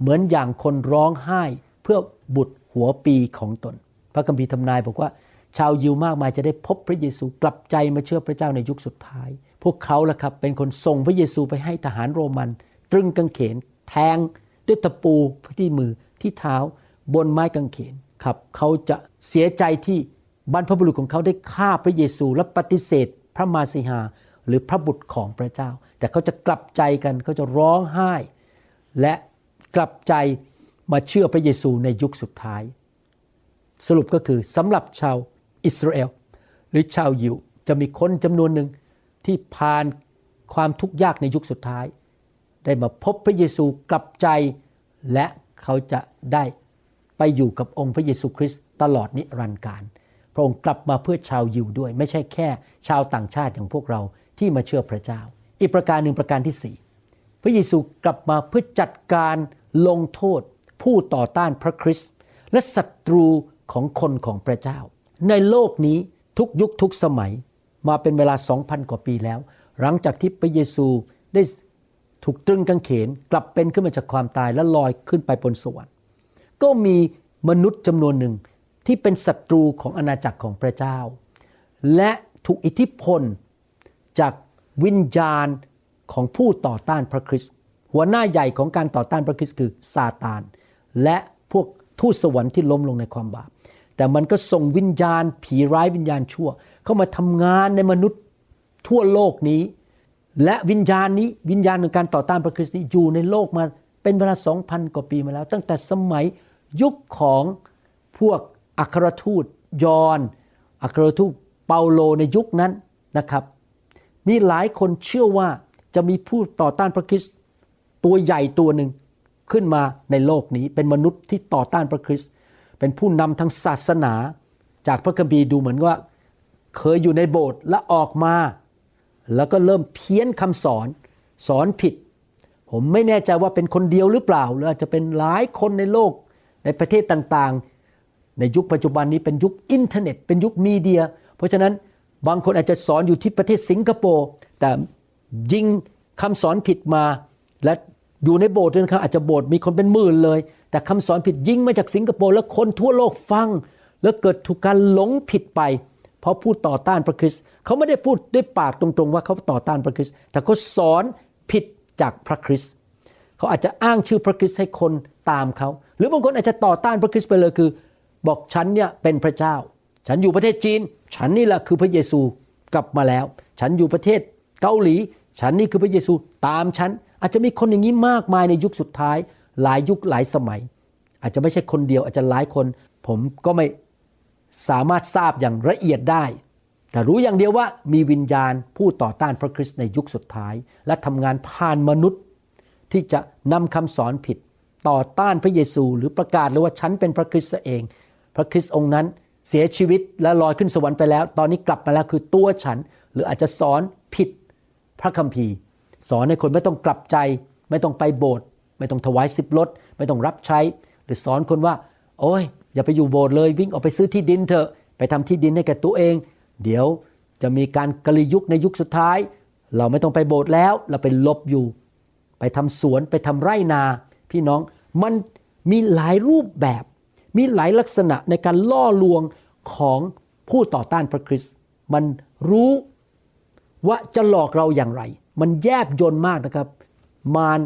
เหมือนอย่างคนร้องไห้เพื่อบุตรหัวปีของตน พระคัมภีร์ทำนายบอกว่า ชาวยิวมากมายจะได้พบพระเยซูกลับใจมาเชื่อพระเจ้าในยุคสุดท้าย พวกเขาล่ะครับเป็นคนส่งพระเยซูไปให้ทหารโรมัน ตรึงกางเขน แทงด้วยตะปูที่มือที่เท้า บนไม้กางเขนครับเขาจะเสียใจที่บรรพบุรุษของเขาได้ฆ่าพระเยซูและปฏิเสธ พระมาสีหาหรือพระบุตรของพระเจ้า แต่เขาจะกลับใจกันเขาจะร้องไห้ และกลับใจมาเชื่อพระเยซูในยุคสุดท้าย สรุปก็คือสำหรับชาวอิสราเอลหรือชาวยิวจะมีคนจำนวนหนึ่งที่ผ่านความทุกข์ยากในยุคสุดท้าย ได้มาพบพระเยซูกลับใจและเขาจะได้ ไปอยู่กับองค์พระเยซูคริสต์ตลอดนิรันดร์การ พระองค์กลับมาเพื่อชาวยิวด้วย ไม่ใช่แค่ชาวต่างชาติอย่างพวกเราที่มาเชื่อพระเจ้า อีกประการหนึ่งประการที่สี่พระเยซูกลับมาเพื่อจัดการลงโทษ ผู้ต่อต้านพระคริสต์และศัตรูของคนของพระเจ้า ในโลกนี้ทุกยุคทุกสมัยมาเป็นเวลา 2,000 กว่าปีแล้ว หลังจากที่พระเยซูได้ถูกตรึงกางเขนกลับเป็นขึ้นมาจากความตายและลอยขึ้นไปบนสวรรค์ ก็มีมนุษย์จำนวนหนึ่งที่เป็นศัตรูของอาณาจักรของพระเจ้า และถูกอิทธิพลจากวิญญาณของผู้ต่อต้านพระคริสต์หัวหน้าใหญ่ของการต่อต้านพระคริสต์คือซาตาน และพวกทูตสวรรค์ที่ล้มลงในความบาปแต่มันก็ส่งวิญญาณ ผีร้ายวิญญาณชั่ว เข้ามาทำงานในมนุษย์ทั่วโลกนี้ และวิญญาณนี้วิญญาณในการต่อต้านพระคริสต์นี้อยู่ในโลกมาเป็นเวลาสองพันกว่าปีมาแล้ว ตั้งแต่สมัย ยุคของพวกอัครทูตยอนอัครทูตเปาโลในยุคนั้นนะครับ มีหลายคนเชื่อว่าจะมีผู้ต่อต้านพระคริสต์ตัวใหญ่ตัวหนึ่งขึ้นมาในโลกนี้เป็นมนุษย์ที่ต่อต้านพระคริสต์เป็นผู้นำทางศาสนา จากพระคัมภีร์ดูเหมือนว่า เคยอยู่ในโบสถ์และออกมา แล้วก็เริ่มเพี้ยนคำสอนสอนผิด ผมไม่แน่ใจว่าเป็นคนเดียวหรือเปล่า หรืออาจจะเป็นหลายคนในโลก ในประเทศต่างๆ ในยุคปัจจุบันนี้เป็นยุคอินเทอร์เน็ต เป็นยุค media เพราะฉะนั้นบางคนอาจจะสอนอยู่ที่ประเทศสิงคโปร์แต่ยิงคำสอนผิดมา และอยู่ในโบสถ์นะครับอาจจะโบสถ์มีคนเป็นหมื่นเลย แต่คำสอนผิดยิงมาจากสิงคโปร์แล้วคนทั่วโลกฟัง แล้วเกิดถูกการหลงผิดไป เพราะพูดต่อต้านพระคริสต์เขาไม่ได้พูดด้วยปากตรงๆ ว่าเขาต่อต้านพระคริสต์แต่เขาสอนผิดจากพระคริสต์เขาอาจจะอ้างชื่อพระคริสต์ให้คนตามเขา หรือบางคนอาจจะต่อต้านพระคริสต์ไปเลยคือ บอกฉันเนี่ยเป็นพระเจ้า ฉันอยู่ประเทศจีน ฉันนี่แหละคือพระเยซูกลับมาแล้ว ฉันอยู่ประเทศเกาหลี ฉันนี่คือพระเยซูตามฉัน อาจจะมีคนอย่างนี้มากมายในยุคสุดท้าย หลายยุคหลายสมัย อาจจะไม่ใช่คนเดียวอาจจะหลายคน ผมก็ไม่สามารถทราบอย่างละเอียดได้แต่รู้อย่างเดียวว่ามีวิญญาณผู้ต่อต้านพระคริสต์ในยุคสุดท้าย และทำงานผ่านมนุษย์ ที่จะนำคำสอนผิด ต่อต้านพระเยซูหรือประกาศเลยว่าฉันเป็นพระคริสต์เอง พระคริสต์องค์นั้นเสียชีวิตและลอยขึ้นสวรรค์ไปแล้ว ตอนนี้กลับมาแล้วคือตัวฉัน หรืออาจจะสอนผิดพระคัมภีร์ สอนให้คนไม่ต้องกลับใจ ไม่ต้องไปโบสถ์ไม่ต้องถวายสิบลดไม่ต้องรับใช้ หรือสอนคนว่า โอ้ยอย่าไปอยู่โบสถ์เลยวิ่งออกไปซื้อที่ดินเถอะไปทำที่ดินให้แก่ตัวเอง เดี๋ยวจะมีการกลียุคในยุคสุดท้าย เราไม่ต้องไปโบสถ์แล้ว เราไปลบอยู่ ไปทำสวนไปทำไร่นา พี่น้องมันมีหลายรูปแบบ มีหลายลักษณะในการล่อลวงของผู้ต่อต้านพระคริสต์มันรู้ว่าจะหลอกเราอย่างไร มันแยบยนมากนะครับ มาร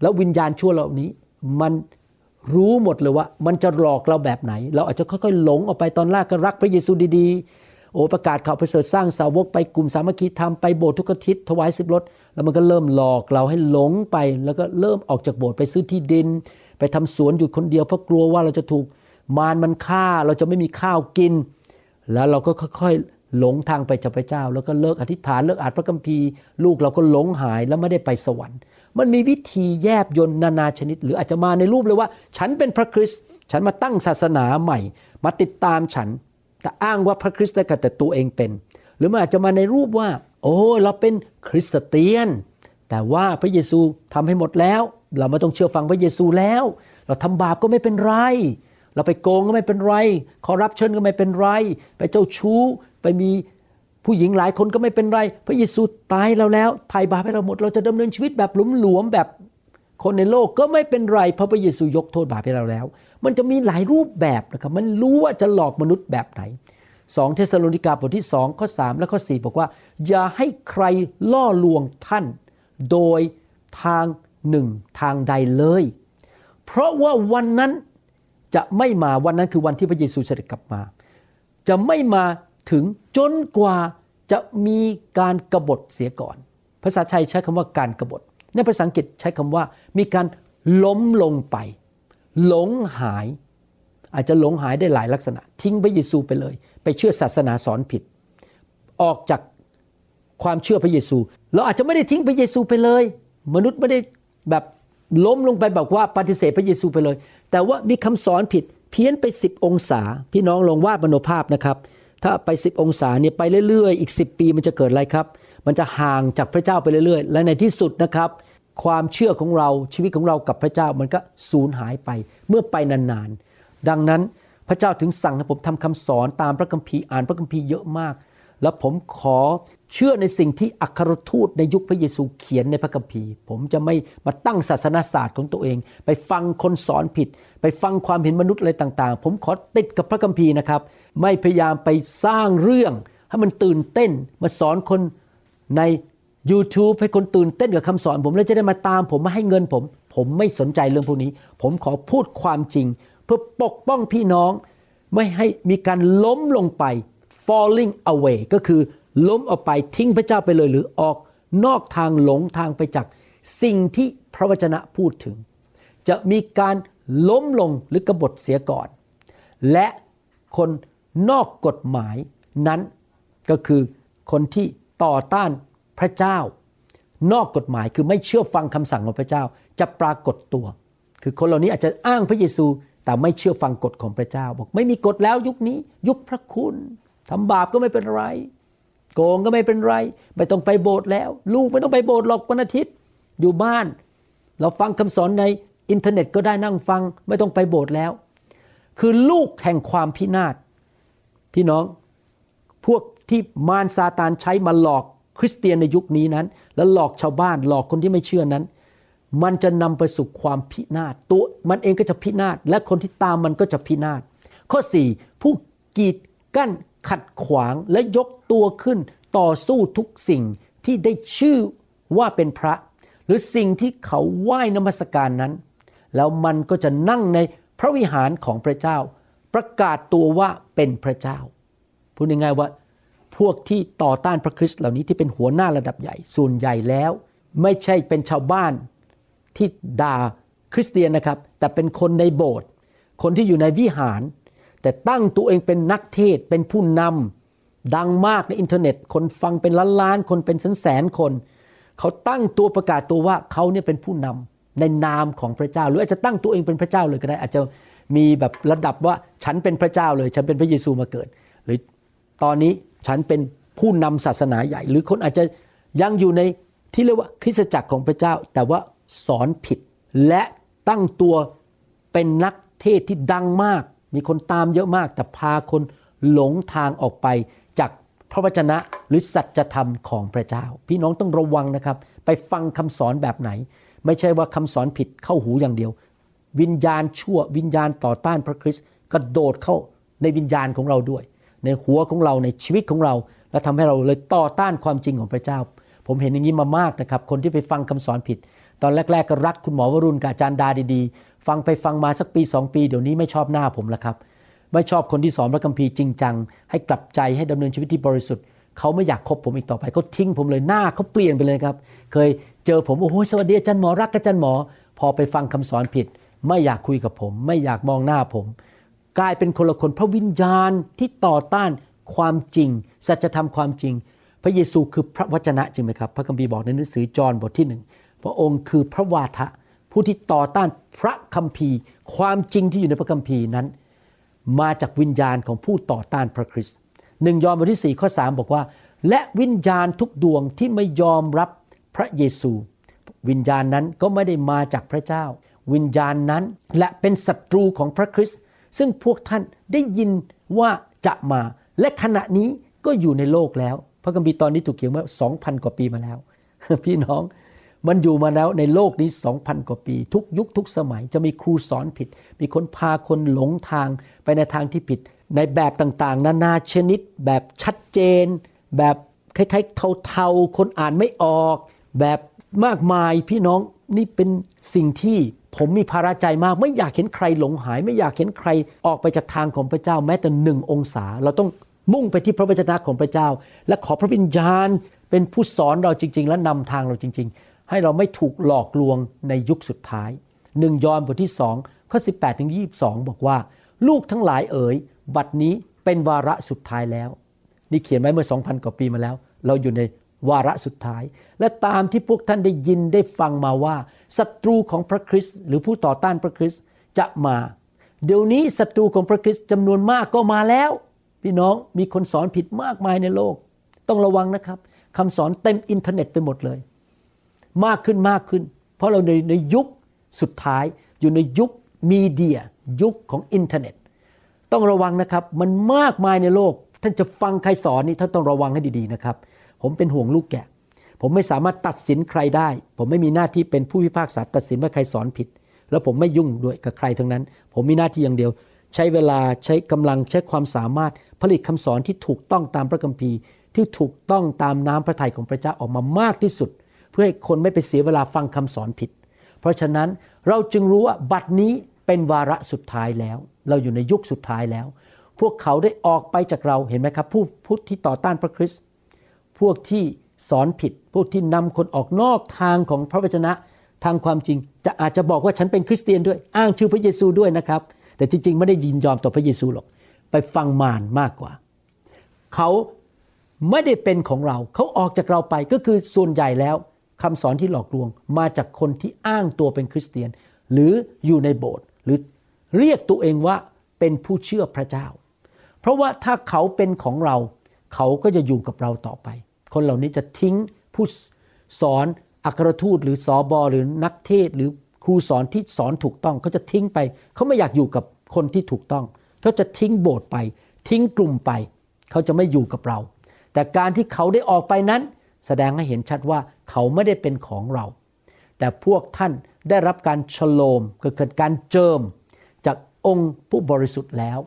แล้ววิญญาณชั่วเหล่านี้ มันรู้หมดเลยว่า มันจะหลอกเราแบบไหน เราอาจจะค่อยๆ หลงออกไปตอนแรกก็รักพระเยซูดีๆ โอ้ประกาศข่าวประเสริฐสร้างสาวกไปกลุ่มสามัคคีธรรมไปโบสถ์ทุกอาทิตย์ถวายสิบรถ แล้วมันก็เริ่มหลอกเราให้หลงไป แล้วก็เริ่มออกจากโบสถ์ไปซื้อที่ดิน ไปทำสวนอยู่คนเดียวเพราะกลัวว่าเราจะถูกมารมันฆ่าเราจะไม่มีข้าวกิน แล้วเราก็ค่อยๆหลงทางไปจากพระเจ้า แล้วก็เลิกอธิษฐานเลิกอ่านพระคัมภีร์ ลูกเราก็หลงหายแล้วไม่ได้ไปสวรรค์ มันมีวิธีแยบยนนานาชนิด หรืออาจจะมาในรูปเลยว่า ฉันเป็นพระคริสต์ฉันมาตั้งศาสนาใหม่ มาติดตามฉัน แต่อ้างว่าพระคริสต์แต่ตัวเองเป็น หรือมันอาจจะมาในรูปว่า โอ้เราเป็นคริสเตียน แต่ว่าพระเยซูทำให้หมดแล้ว เราไม่ต้องเชื่อฟังพระเยซูแล้ว เราทำบาปก็ไม่เป็นไร เราไปโกงก็ไม่เป็นไร คอร์รัปชันก็ไม่เป็นไร ไปเจ้าชู้ไปมีผู้หญิงหลายคนก็ไม่เป็นไร พระเยซูตายเราแล้วไถ่บาปให้เราหมด เราจะดำเนินชีวิตแบบหลุมหลวมแบบคนในโลกก็ไม่เป็นไร เพราะพระเยซูยกโทษบาปให้เราแล้ว มันจะมีหลายรูปแบบนะครับ มันรู้ว่าจะหลอกมนุษย์แบบไหนสองเทสโลนิกาบทที่สองข้อ 3 และข้อ 4 บอกว่า อย่าให้ใครล่อลวงท่าน โดยทางหนึ่งทางใดเลย เพราะว่าวันนั้นจะไม่มาวันนั้นคือวันที่พระเยซูเสด็จกลับมา จะไม่มาถึงจนกว่าจะมีการกรบฏเสียก่อน ภาษาไทยใช้คำว่าการกรบฏ ในภาษาอังกฤษใช้คำว่า มีการล้มลงไป หลงหาย อาจจะหลงหายได้หลายลักษณะ ทิ้งพระเยซูไปเลย ไปเชื่อศาสนาสอนผิด ออกจาก ความเชื่อพระเยซู เราอาจจะไม่ได้ทิ้งพระเยซูไปเลย มนุษย์ไม่ได้แบบล้มลงไปบอกว่าปฏิเสธพระเยซูไปเลย แต่ว่ามีคำสอนผิดเพี้ยนไป 10 องศา พี่น้องลองวาดมโนภาพนะครับ ถ้าไป 10 องศาเนี่ยไปเรื่อยๆ อีก 10 ปีมันจะเกิดอะไรครับ มันจะห่างจากพระเจ้าไปเรื่อยๆ และในที่สุดนะครับ ความเชื่อของเราชีวิตของเรากับพระเจ้ามันก็สูญหายไปเมื่อไปนานๆ ดังนั้นพระเจ้าถึงสั่งให้ผมทำคำสอนตามพระคัมภีร์อ่านพระคัมภีร์เยอะมาก แล้วผมขอ เชื่อในสิ่งที่อัครทูตในยุคพระเยซูเขียนในพระคัมภีร์ ผมจะไม่มาตั้งศาสนาศาสตร์ของตัวเอง ไปฟังคนสอนผิด ไปฟังความเห็นมนุษย์อะไรต่างๆ ผมขอติดกับพระคัมภีร์นะครับ ไม่พยายามไปสร้างเรื่อง ให้มันตื่นเต้น มาสอนคนใน YouTube ให้คนตื่นเต้นกับคำสอน ผมแล้วจะได้มาตามผมมาให้เงินผม ผมไม่สนใจเรื่องพวกนี้ ผมขอพูดความจริง เพื่อปกป้องพี่น้อง ไม่ให้มีการล้มลงไป falling away ก็คือ ล้มออกไปทิ้งพระเจ้าไปเลย หรือออกนอกทางหลงทางไปจากสิ่งที่พระวจนะพูดถึง จะมีการล้มลงหรือกบฏเสียก่อน และคนนอกกฎหมายนั้นก็คือคนที่ต่อต้านพระเจ้า นอกกฎหมายคือไม่เชื่อฟังคำสั่งของพระเจ้าจะปรากฏตัว คือคนเหล่านี้อาจจะอ้างพระเยซูแต่ไม่เชื่อฟังกฎของพระเจ้า บอกไม่มีกฎแล้วยุคนี้ ยุคพระคุณทำบาปก็ไม่เป็นไร โกงก็ไม่เป็นไร ไม่ต้องไปโบสถ์แล้ว ลูกไม่ต้องไปโบสถ์หรอกวันอาทิตย์ อยู่บ้าน เราฟังคำสอนในอินเทอร์เน็ตก็ได้นั่งฟัง ไม่ต้องไปโบสถ์แล้ว คือลูกแห่งความพินาศพี่น้อง พวกที่มารซาตานใช้มาหลอกคริสเตียนในยุคนี้นั้น แล้วหลอกชาวบ้านหลอกคนที่ไม่เชื่อนั้น มันจะนำไปสู่ความพินาศตัวมันเองก็จะพินาศและคนที่ตามมันก็จะพินาศข้อ 4 ผู้กีดกั้น ขัดขวางและยกตัวขึ้นต่อสู้ทุกสิ่งที่ได้ชื่อว่าเป็นพระ หรือสิ่งที่เขาไหว้นมัสการนั้น แล้วมันก็จะนั่งในพระวิหารของพระเจ้า ประกาศตัวว่าเป็นพระเจ้าพูดง่ายๆว่า พวกที่ต่อต้านพระคริสต์เหล่านี้ที่เป็นหัวหน้าระดับใหญ่ส่วนใหญ่แล้ว ไม่ใช่เป็นชาวบ้านที่ด่าคริสเตียนนะครับ แต่เป็นคนในโบสถ์คนที่อยู่ในวิหาร แต่ตั้งตัวเองเป็นนักเทศเป็นผู้นำดังมากในอินเทอร์เน็ต คนฟังเป็นล้านล้านคนเป็นแสนแสนคน เขาตั้งตัวประกาศตัวว่าเขาเนี่ยเป็นผู้นำในนามของพระเจ้า หรืออาจจะตั้งตัวเองเป็นพระเจ้าเลยก็ได้ อาจจะมีแบบระดับว่าฉันเป็นพระเจ้าเลย ฉันเป็นพระเยซูมาเกิด หรือตอนนี้ฉันเป็นผู้นำศาสนาใหญ่ หรือคนอาจจะยังอยู่ในที่เรียกว่าคริสตจักรของพระเจ้า แต่ว่าสอนผิดและตั้งตัวเป็นนักเทศที่ดังมาก มีคนตามเยอะมากแต่พาคนหลงทางออกไปจากพระวจนะหรือสัจธรรมของพระเจ้า พี่น้องต้องระวังนะครับ ไปฟังคำสอนแบบไหน ไม่ใช่ว่าคำสอนผิดเข้าหูอย่างเดียว วิญญาณชั่ว วิญญาณต่อต้านพระคริสต์กระโดดเข้าในวิญญาณของเราด้วย ในหัวของเราในชีวิตของเรา และทำให้เราเลยต่อต้านความจริงของพระเจ้า ผมเห็นอย่างนี้มามากนะครับ คนที่ไปฟังคำสอนผิด ตอนแรก ๆ ก็รักคุณหมอวรุณกับอาจารย์ดาดีๆ ฟังไปฟังมาสักปีสองปี เดี๋ยวนี้ไม่ชอบหน้าผมแล้วครับ ไม่ชอบคนที่สอนพระคัมภีร์จริงจัง ให้กลับใจให้ดำเนินชีวิตที่บริสุทธิ์เขาไม่อยากคบผมอีกต่อไปเขาทิ้งผมเลยหน้าเขาเปลี่ยนไปเลยครับ เคยเจอผมโอ้โหสวัสดีอาจารย์หมอรักอาจารย์หมอ พอไปฟังคำสอนผิด ไม่อยากคุยกับผม ไม่อยากมองหน้าผม กลายเป็นคนละคนพระวิญญาณที่ต่อต้านความจริง สัจธรรมความจริง พระเยซูคือพระวจนะจริงไหมครับ พระคัมภีร์บอกในหนังสือจอห์นบทที่หนึ่ง พระองค์คือพระวาทะผู้ที่ต่อต้านพระคัมภีร์ ความจริงที่อยู่ในพระคัมภีร์นั้น มาจากวิญญาณของผู้ต่อต้านพระคริสต์หนึ่งยอห์นบทที่4ข้อ3บอกว่า และวิญญาณทุกดวงที่ไม่ยอมรับพระเยซู วิญญาณนั้นก็ไม่ได้มาจากพระเจ้า วิญญาณนั้นและเป็นศัตรูของพระคริสต์ซึ่งพวกท่านได้ยินว่าจะมา และขณะนี้ก็อยู่ในโลกแล้ว พระคัมภีร์ตอนนี้ถูกเขียนเมื่อ2,000 กว่าปีมาแล้ว พี่น้อง มันอยู่มาแล้วในโลกนี้ 2,000 กว่าปี ทุกยุคทุกสมัยจะมีครูสอนผิด มีคนพาคนหลงทางไปในทางที่ผิด ในแบบต่างๆ นานาชนิด แบบชัดเจน แบบคล้ายๆเทาๆ คนอ่านไม่ออก แบบมากมายพี่น้องนี่เป็นสิ่งที่ผมมีภาระใจมาก ไม่อยากเห็นใครหลงหาย ไม่อยากเห็นใครออกไปจากทางของพระเจ้าแม้แต่หนึ่งองศา เราต้องมุ่งไปที่พระวจนะของพระเจ้า และขอพระวิญญาณเป็นผู้สอนเราจริง ๆ และนำทางเราจริง ๆ ให้เราไม่ถูกหลอกลวงในยุคสุดท้ายหนึ่งยอห์นบทที่สองข้อ 18ถึง22 บอกว่า ลูกทั้งหลายเอ๋ย บัดนี้เป็นวาระสุดท้ายแล้ว นี่เขียนไว้เมื่อ 2,000 กว่าปีมาแล้ว เราอยู่ในวาระสุดท้าย และตามที่พวกท่านได้ยินได้ฟังมาว่าศัตรูของพระคริสต์หรือผู้ต่อต้านพระคริสต์จะมา เดี๋ยวนี้ศัตรูของพระคริสต์จำนวนมากก็มาแล้ว พี่น้องมีคนสอนผิดมากมายในโลก ต้องระวังนะครับคำสอนเต็มอินเทอร์เน็ตไปหมดเลย มากขึ้นมากขึ้น เพราะเราในในยุคสุดท้ายอยู่ในยุค media ยุคของอินเทอร์เน็ต ต้องระวังนะครับมันมากมายในโลก ท่านจะฟังใครสอนนี่ท่านต้องระวังให้ดีๆนะครับ ผมเป็นห่วงลูกแกะ ผมไม่สามารถตัดสินใครได้ ผมไม่มีหน้าที่เป็นผู้พิพากษาตัดสินว่าใครสอนผิด แล้วผมไม่ยุ่งด้วยกับใครทั้งนั้น ผมมีหน้าที่อย่างเดียว ใช้เวลาใช้กำลังใช้ความสามารถผลิตคำสอนที่ถูกต้องตามพระคัมภีร์ที่ถูกต้องตามน้ำพระทัยของพระเจ้าออกมามากที่สุด เพื่อให้คนไม่ไปเสียเวลาฟังคำสอนผิด เพราะฉะนั้นเราจึงรู้ว่าบัดนี้เป็นวาระสุดท้ายแล้ว เราอยู่ในยุคสุดท้ายแล้ว พวกเขาได้ออกไปจากเราเห็นไหมครับ ผู้ผู้ที่ต่อต้านพระคริสต์พวกที่สอนผิด พวกที่นำคนออกนอกทางของพระวจนะทางความจริง จะอาจจะบอกว่าฉันเป็นคริสเตียนด้วย อ้างชื่อพระเยซูด้วยนะครับ แต่จริงๆ ไม่ได้ยินยอมต่อพระเยซูหรอกไปฟังมารมากกว่า เขาไม่ได้เป็นของเรา เขาออกจากเราไปก็คือส่วนใหญ่แล้ว คำสอนที่หลอกลวงมาจากคนที่อ้างตัวเป็นคริสเตียน หรืออยู่ในโบสถ์หรือเรียกตัวเองว่าเป็นผู้เชื่อพระเจ้า เพราะว่าถ้าเขาเป็นของเรา เขาก็จะอยู่กับเราต่อไป คนเหล่านี้จะทิ้งผู้สอนอัครทูตหรือสอบอหรือนักเทศหรือครูสอนที่สอนถูกต้องเขาจะทิ้งไป เขาไม่อยากอยู่กับคนที่ถูกต้อง เขาจะทิ้งโบสถ์ไป ทิ้งกลุ่มไป เขาจะไม่อยู่กับเรา แต่การที่เขาได้ออกไปนั้น แสดงให้เห็นชัดว่า เขาไม่ได้เป็นของเรา แต่พวกท่านได้รับการฉโลมคือเกิดการเจิม จากองค์ผู้บริสุทธิ์แล้ว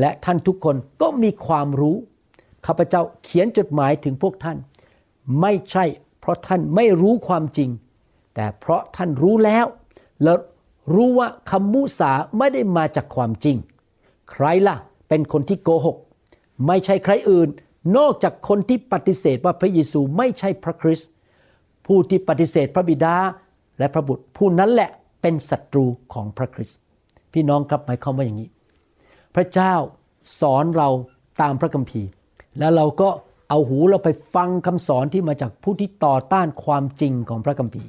และท่านทุกคนก็มีความรู้ข้าพเจ้าเขียนจดหมายถึงพวกท่าน ไม่ใช่เพราะท่านไม่รู้ความจริง แต่เพราะท่านรู้แล้วและรู้ว่าคำมุสาไม่ได้มาจากความจริง ใครล่ะเป็นคนที่โกหก ไม่ใช่ใครอื่น นอกจากคนที่ปฏิเสธว่าพระเยซูไม่ใช่พระคริสต์ ผู้ที่ปฏิเสธพระบิดาและพระบุตรผู้นั้นแหละเป็นศัตรูของพระคริสต์พี่น้องครับหมายความว่าอย่างนี้ พระเจ้าสอนเราตามพระคัมภีร์ แล้วเราก็เอาหูเราไปฟังคำสอนที่มาจากผู้ที่ต่อต้านความจริงของพระคัมภีร์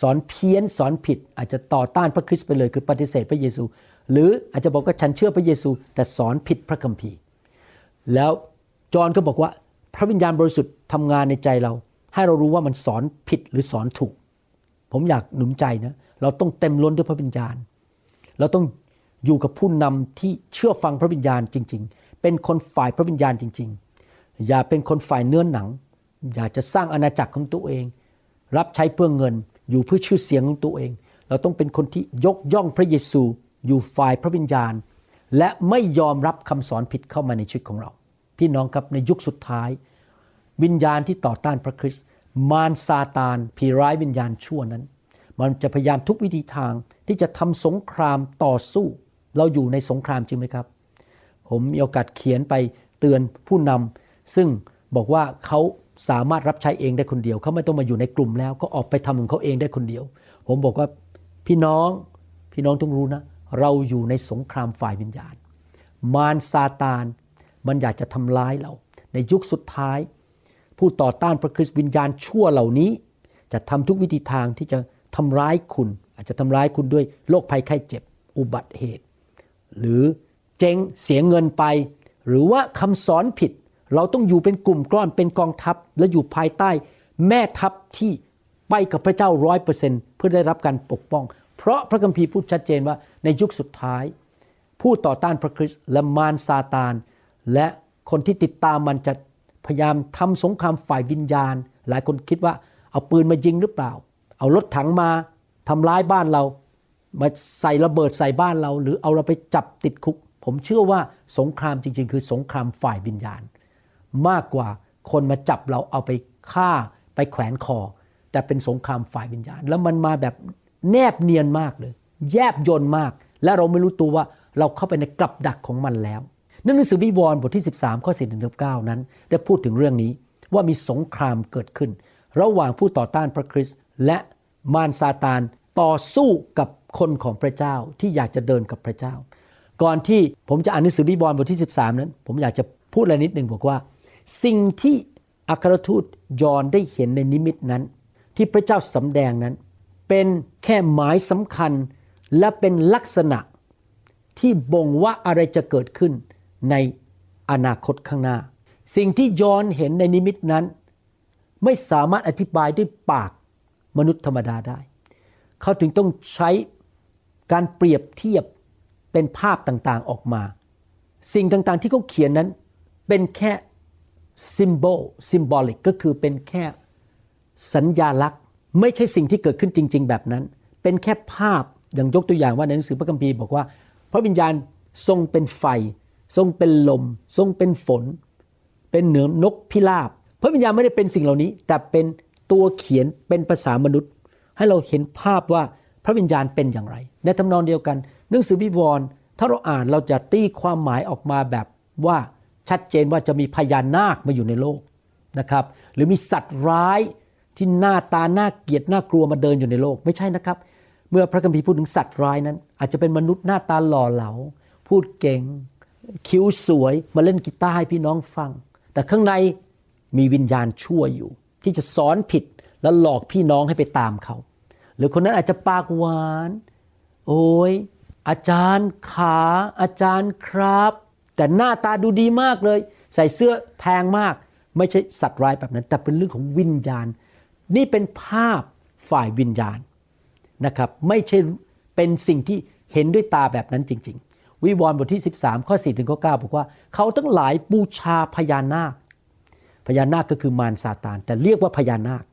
สอนเพี้ยนสอนผิด อาจจะต่อต้านพระคริสต์ไปเลยคือปฏิเสธพระเยซู หรืออาจจะบอกว่าฉันเชื่อพระเยซู แต่สอนผิดพระคัมภีร์ แล้วจอห์นก็บอกว่าพระวิญญาณบริสุทธิ์ทำงานในใจเรา ให้เรารู้ว่ามันสอนผิดหรือสอนถูก ผมอยากหนุนใจนะ เราต้องเต็มล้นด้วยพระวิญญาณ เราต้องอยู่กับผู้นำที่เชื่อฟังพระวิญญาณจริง ๆ เป็นคนฝ่ายพระวิญญาณจริง ๆ อย่าเป็นคนฝ่ายเนื้อหนัง อยากจะสร้างอาณาจักรของตัวเอง รับใช้เพื่อเงิน อยู่เพื่อชื่อเสียงของตัวเอง เราต้องเป็นคนที่ยกย่องพระเยซู อยู่ฝ่ายพระวิญญาณ และไม่ยอมรับคำสอนผิดเข้ามาในชีวิตของเรา พี่น้องครับในยุคสุดท้าย วิญญาณที่ต่อต้านพระคริสต์ มารซาตานผีร้ายวิญญาณชั่วนั้น มันจะพยายามทุกวิธีทางที่จะทำสงครามต่อสู้ เราอยู่ในสงครามจริงไหมครับ ผมมีโอกาสเขียนไปเตือนผู้นำซึ่งบอกว่าเขาสามารถรับใช้เองได้คนเดียวเขาไม่ต้องมาอยู่ในกลุ่มแล้ว ก็ออกไปทำของเขาเองได้คนเดียว ผมบอกว่าพี่น้องพี่น้องต้องรู้นะ เราอยู่ในสงครามฝ่ายวิญญาณ มารซาตานมันอยากจะทำร้ายเรา ในยุคสุดท้าย ผู้ต่อต้านพระคริสต์วิญญาณชั่วเหล่านี้ จะทำทุกวิธีทางที่จะทำร้ายคุณ อาจจะทำร้ายคุณด้วยโรคภัยไข้เจ็บ อุบัติเหตุ หรือเจ๊งเสียเงินไป หรือว่าคำสอนผิด เราต้องอยู่เป็นกลุ่มก้อนเป็นกองทัพ และอยู่ภายใต้แม่ทัพที่ไปกับพระเจ้าร้อยเปอร์เซ็นเพื่อได้รับการปกป้อง เพราะพระคัมภีร์พูดชัดเจนว่าในยุคสุดท้าย ผู้ต่อต้านพระคริสต์และมารซาตาน และคนที่ติดตามมันจะ พยายามทำสงครามฝ่ายวิญญาณ หลายคนคิดว่าเอาปืนมายิงหรือเปล่า เอารถถังมาทำร้ายบ้านเรา มาใส่ระเบิดใส่บ้านเรา หรือเอาเราไปจับติดคุก ผมเชื่อว่าสงครามจริง ๆ คือสงครามฝ่ายวิญญาณ มากกว่าคนมาจับเราเอาไปฆ่าไปแขวนคอ แต่เป็นสงครามฝ่ายวิญญาณ แล้วมันมาแบบแนบเนียนมากเลย แยบยนมาก และเราไม่รู้ตัวว่าเราเข้าไปในกลับดักของมันแล้ว หนังสือวิวรณ์บทที่ 13 ข้อ4ถึง9นั้น ได้พูดถึงเรื่องนี้ว่ามีสงครามเกิดขึ้น ระหว่างผู้ต่อต้านพระคริสต์และมารซาตานต่อสู้กับคนของพระเจ้าที่อยากจะเดินกับพระเจ้า ก่อนที่ผมจะอ่านหนังสือวิวรณ์บทที่ 13 นั้น ผมอยากจะพูดอะไรนิดหนึ่งบอกว่า สิ่งที่อัครทูตยอนได้เห็นในนิมิตนั้น ที่พระเจ้าสำแดงนั้น เป็นแค่หมายสำคัญและเป็นลักษณะที่บ่งว่าอะไรจะเกิดขึ้น ในอนาคตข้างหน้า สิ่งที่ยอนเห็นในนิมิตนั้น ไม่สามารถอธิบายด้วยปากมนุษย์ธรรมดาได้ เขาถึงต้องใช้การเปรียบเทียบเป็นภาพต่างๆออกมา สิ่งต่างๆที่เขาเขียนนั้นเป็นแค่ซิมโบลซิมบอลิกก็คือเป็นแค่สัญญาลักษณ์ ไม่ใช่สิ่งที่เกิดขึ้นจริง ๆ แบบนั้น เป็นแค่ภาพอย่างยกตัวอย่างว่าในหนังสือพระคัมภีร์บอกว่า พระวิญญาณทรงเป็นไฟ ทรงเป็นลม ทรงเป็นฝน เป็นเหนือนกพิราบพระวิญญาณไม่ได้เป็นสิ่งเหล่านี้ แต่เป็นตัวเขียนเป็นภาษามนุษย์ ให้เราเห็นภาพว่าพระวิญญาณเป็นอย่างไร ในทำนองเดียวกัน หนังสือวิวรณ์ถ้าเราอ่านเราจะตีความหมายออกมาแบบว่าชัดเจนว่าจะมีพญานาคมาอยู่ในโลกนะครับ หรือมีสัตว์ร้ายที่หน้าตาน่าเกลียดน่ากลัวมาเดินอยู่ในโลกไม่ใช่นะครับ เมื่อพระคัมภีร์พูดถึงสัตว์ร้ายนั้น อาจจะเป็นมนุษย์หน้าตาหล่อเหลา พูดเก่ง คิ้วสวยมาเล่นกีตาร์ให้พี่น้องฟัง แต่ข้างในมีวิญญาณชั่วอยู่ ที่จะสอนผิดและหลอกพี่น้องให้ไปตามเขา หรือคนนั้นอาจจะปากหวาน โอ้ยอาจารย์ขา อาจารย์ครับ แต่หน้าตาดูดีมากเลย ใส่เสื้อแพงมาก ไม่ใช่สัตว์ร้ายแบบนั้น แต่เป็นเรื่องของวิญญาณ นี่เป็นภาพฝ่ายวิญญาณนะครับ ไม่ใช่เป็นสิ่งที่เห็นด้วยตาแบบนั้นจริง ๆ วิวรณ์บทที่ 13 ข้อ4ถึงข้อ9บอกว่า เขาทั้งหลายบูชาพญานาค พญานาคก็คือมารซาตาน แต่เรียกว่าพญานาค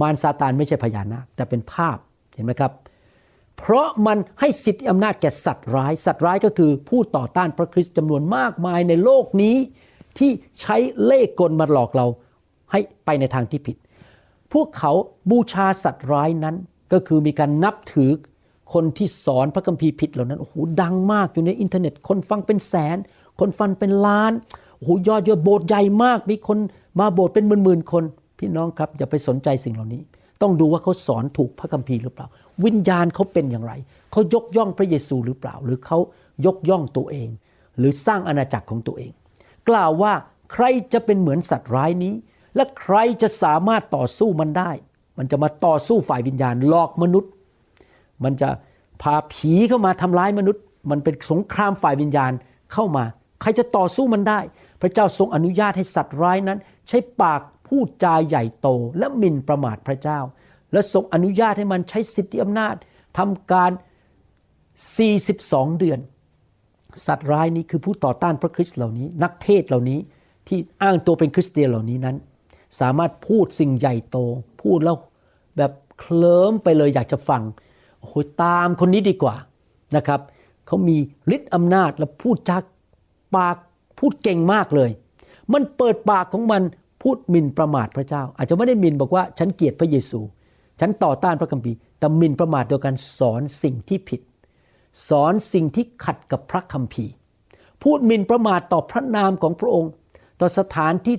มารซาตานไม่ใช่พญานาค แต่เป็นภาพเห็นไหมครับ เพราะมันให้สิทธิอำนาจแก่สัตว์ร้าย สัตว์ร้ายก็คือผู้ต่อต้านพระคริสต์จำนวนมากมายในโลกนี้ ที่ใช้เล่ห์กลมาหลอกเราให้ไปในทางที่ผิด พวกเขาบูชาสัตว์ร้ายนั้นก็คือมีการนับถือ คนที่สอนพระคัมภีร์ผิดเหล่านั้นโอ้โหดังมากอยู่ในอินเทอร์เน็ต คนฟังเป็นแสน คนฟังเป็นล้านโอ้โหยอดยอดโบสถ์ใหญ่มาก มีคนมาโบสถ์เป็นหมื่นๆคน พี่น้องครับอย่าไปสนใจสิ่งเหล่านี้ ต้องดูว่าเขาสอนถูกพระคัมภีร์หรือเปล่า วิญญาณเขาเป็นอย่างไรเขายกย่องพระเยซูหรือเปล่า หรือเขายกย่องตัวเอง หรือสร้างอาณาจักรของตัวเอง กล่าวว่าใครจะเป็นเหมือนสัตว์ร้ายนี้ และใครจะสามารถต่อสู้มันได้ มันจะมาต่อสู้ฝ่ายวิญญาณหลอกมนุษย์ มันจะพาผีเข้ามาทำร้ายมนุษย์ มันเป็นสงครามฝ่ายวิญญาณเข้ามา ใครจะต่อสู้มันได้ พระเจ้าทรงอนุญาตให้สัตว์ร้ายนั้น ใช้ปากพูดจาใหญ่โตและหมิ่นประมาทพระเจ้า และทรงอนุญาตให้มันใช้สิทธิอำนาจทำการ 42 เดือน สัตว์ร้ายนี้คือผู้ต่อต้านพระคริสต์เหล่านี้ นักเทศเหล่านี้ที่อ้างตัวเป็นคริสเตียนเหล่านี้นั้น สามารถพูดสิ่งใหญ่โต พูดแล้วแบบเคลิ้มไปเลยอยากจะฟัง โอ้โหตามคนนี้ดีกว่านะครับเขามีฤทธิ์อำนาจและพูดจากปากพูดเก่งมากเลย มันเปิดปากของมันพูดหมิ่นประมาทพระเจ้า อาจจะไม่ได้หมิ่นบอกว่าฉันเกลียดพระเยซู ฉันต่อต้านพระคัมภีร์แต่หมิ่นประมาทโดยการสอนสิ่งที่ผิด สอนสิ่งที่ขัดกับพระคัมภีร์ พูดหมิ่นประมาทต่อพระนามของพระองค์ ต่อสถานที่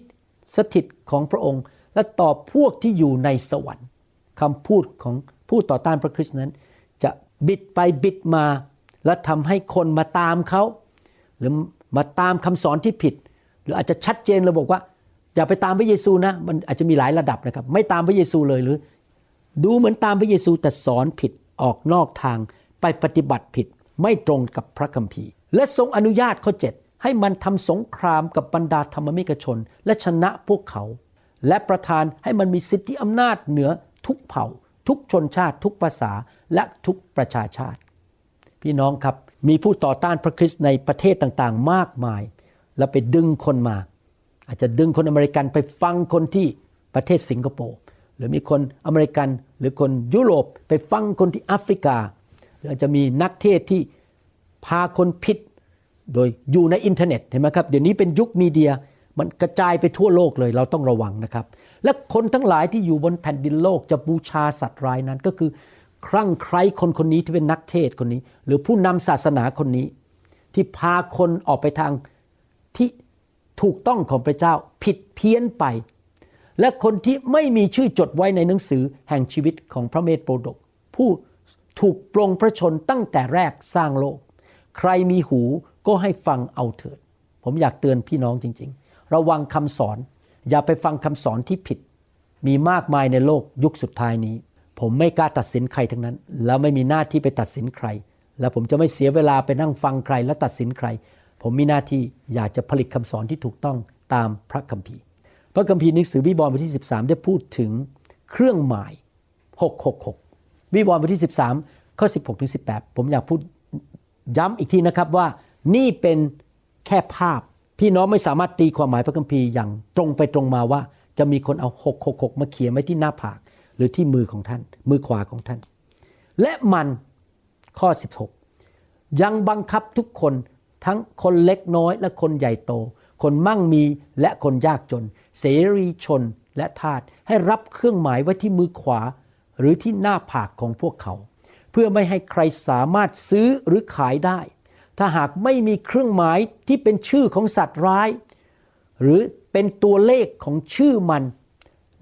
สถิตของพระองค์ และต่อพวกที่อยู่ในสวรรค์คำพูดของผู้ต่อต้านพระคริสต์นั้น จะบิดไปบิดมา และทำให้คนมาตามเขา หรือมาตามคำสอนที่ผิด หรืออาจจะชัดเจนเราบอกว่า อย่าไปตามพระเยซูนะ มันอาจจะมีหลายระดับนะครับ ไม่ตามพระเยซูเลยหรือ ดูเหมือนตามพระเยซูแต่สอนผิดออกนอกทางไปปฏิบัติผิดไม่ตรงกับพระคัมภีร์ และทรงอนุญาตข้อ 7 ให้มันทำสงครามกับบรรดาธรรมมิกชน และชนะพวกเขา และประทานให้มันมีสิทธิอำนาจเหนือทุกเผ่า ทุกชนชาติ ทุกภาษาและทุกประชาชาติ พี่น้องครับมีผู้ต่อต้านพระคริสต์ในประเทศต่างๆ มากมาย แล้วไปดึงคนมา อาจจะดึงคนอเมริกันไปฟังคนที่ประเทศสิงคโปร์หรือมีคนอเมริกันหรือคนยุโรปไปฟังคนที่แอฟริกาหรืออาจจะมีนักเทศน์ที่พาคนผิดโดยอยู่ในอินเทอร์เน็ตเห็นไหมครับเดี๋ยวนี้เป็นยุค media มันกระจายไปทั่วโลกเลยเราต้องระวังนะครับ และคนทั้งหลายที่อยู่บนแผ่นดินโลกจะบูชาสัตว์ร้ายนั้นก็คือ คลั่งไคล้คนคนนี้ที่เป็นนักเทศน์คนนี้ หรือผู้นำศาสนาคนนี้ ที่พาคนออกไปทางที่ถูกต้องของพระเจ้าผิดเพี้ยนไป และคนที่ไม่มีชื่อจดไว้ในหนังสือแห่งชีวิตของพระเมธโปรดก ผู้ถูกปรงพระชนตั้งแต่แรกสร้างโลก ใครมีหูก็ให้ฟังเอาเถิด ผมอยากเตือนพี่น้องจริง ๆ ระวังคำสอน อย่าไปฟังคำสอนที่ผิด มีมากมายในโลกยุคสุดท้ายนี้ ผมไม่กล้าตัดสินใครทั้งนั้น แล้วไม่มีหน้าที่ไปตัดสินใคร แล้วผมจะไม่เสียเวลาไปนั่งฟังใครและตัดสินใคร ผมมีหน้าที่อยากจะผลิตคำสอนที่ถูกต้องตามพระคัมภีร์ พระคัมภีร์หนังสือวิวรณ์บทที่ 13 ได้พูดถึงเครื่องหมาย 666 วิวรณ์บทที่ 13ข้อ16ถึง18 ผมอยากพูดย้ำอีกทีนะครับว่านี่เป็นแค่ภาพ พี่น้องไม่สามารถตีความหมายพระคัมภีร์อย่างตรงไปตรงมาว่า จะมีคนเอา666มาเขียนไว้ที่หน้าผากหรือที่มือของท่าน มือขวาของท่าน และมันข้อ 16 ยังบังคับทุกคนทั้งคนเล็กน้อยและคนใหญ่โต คนมั่งมีและคนยากจน เสรีชนและทาสให้รับเครื่องหมายไว้ที่มือขวา หรือที่หน้าผากของพวกเขา เพื่อไม่ให้ใครสามารถซื้อหรือขายได้ ถ้าหากไม่มีเครื่องหมายที่เป็นชื่อของสัตว์ร้าย หรือเป็นตัวเลขของชื่อมัน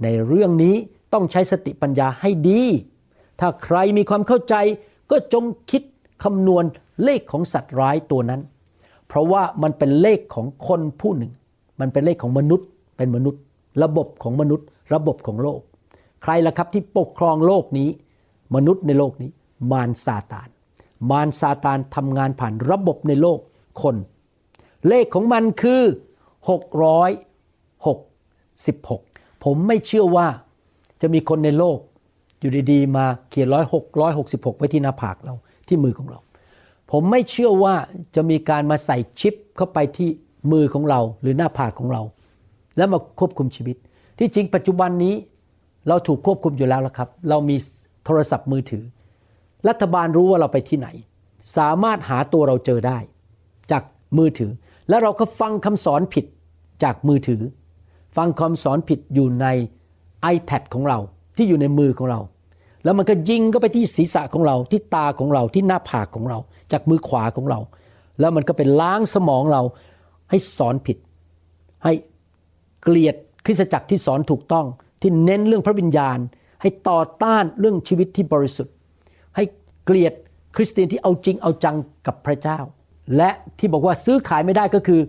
ในเรื่องนี้ต้องใช้สติปัญญาให้ดี ถ้าใครมีความเข้าใจก็จงคิดคำนวณเลขของสัตว์ร้ายตัวนั้น เพราะว่ามันเป็นเลขของคนผู้หนึ่ง มันเป็นเลขของมนุษย์ เป็นมนุษย์ ระบบของมนุษย์ ระบบของโลก ใครล่ะครับที่ปกครองโลกนี้ มนุษย์ในโลกนี้ มารซาตาน มารซาตานทำงานผ่านระบบในโลกคน เลขของมันคือ 666 ผมไม่เชื่อว่าจะมีคนในโลก อยู่ดีๆ มาเขียนร้อยหกร้อยหกสิบหกไว้ที่หน้าผากเราที่มือของเรา ผมไม่เชื่อว่าจะมีการมาใส่ชิปเข้าไปที่มือของเราหรือหน้าผากของเรา แล้วมาควบคุมชีวิต ที่จริงปัจจุบันนี้เราถูกควบคุมอยู่แล้วละครับ เรามีโทรศัพท์มือถือ รัฐบาลรู้ว่าเราไปที่ไหน สามารถหาตัวเราเจอได้ จากมือถือ แล้วเราก็ฟังคำสอนผิดจากมือถือ ฟังคำสอนผิดอยู่ใน iPad ของเราที่อยู่ในมือของเรา แล้วมันก็ยิงก็ไปที่ศีรษะของเราที่ตาของเราที่หน้าผากของเรา จากมือขวาของเรา แล้วมันก็เป็นล้างสมองเราให้สอนผิด ให้เกลียดคริสตจักรที่สอนถูกต้อง ที่เน้นเรื่องพระวิญญาณ ให้ต่อต้านเรื่องชีวิตที่บริสุทธิ์ เกลียดคริสเตียนที่เอาจริงเอาจังกับพระเจ้า และที่บอกว่าซื้อขายไม่ได้ก็คือ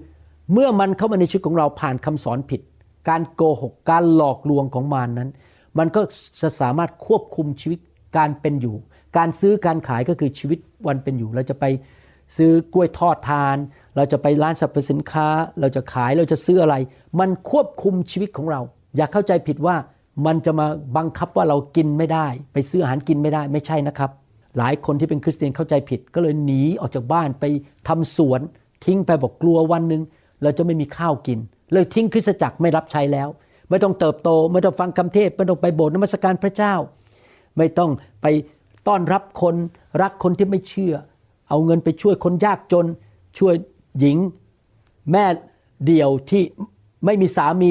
เมื่อมันเข้ามาในชีวิตของเราผ่านคำสอนผิด การโกหกการหลอกลวงของมารนนั้น มันก็จะสามารถควบคุมชีวิตการเป็นอยู่ การซื้อการขายก็คือชีวิตวันเป็นอยู่ เราจะไปซื้อกล้วยทอดทาน เราจะไปร้านสรรพสินค้า เราจะขายเราจะซื้ออะไร มันควบคุมชีวิตของเรา อย่าเข้าใจผิดว่ามันจะมาบังคับว่าเรากินไม่ได้ ไปซื้ออาหารกินไม่ได้ไม่ใช่นะครับ หลายคนที่เป็นคริสเตียนเข้าใจผิด ก็เลยหนีออกจากบ้านไปทำสวน ทิ้งไปบอกกลัววันหนึ่งเราจะไม่มีข้าวกิน เลยทิ้งคริสตจักรไม่รับใช้แล้ว ไม่ต้องเติบโต ไม่ต้องฟังคำเทศไม่ต้องไปโบสถ์นมัสการพระเจ้า ไม่ต้องไปต้อนรับคนรักคนที่ไม่เชื่อ เอาเงินไปช่วยคนยากจน ช่วยหญิง แม่เดี่ยวที่ไม่มีสามี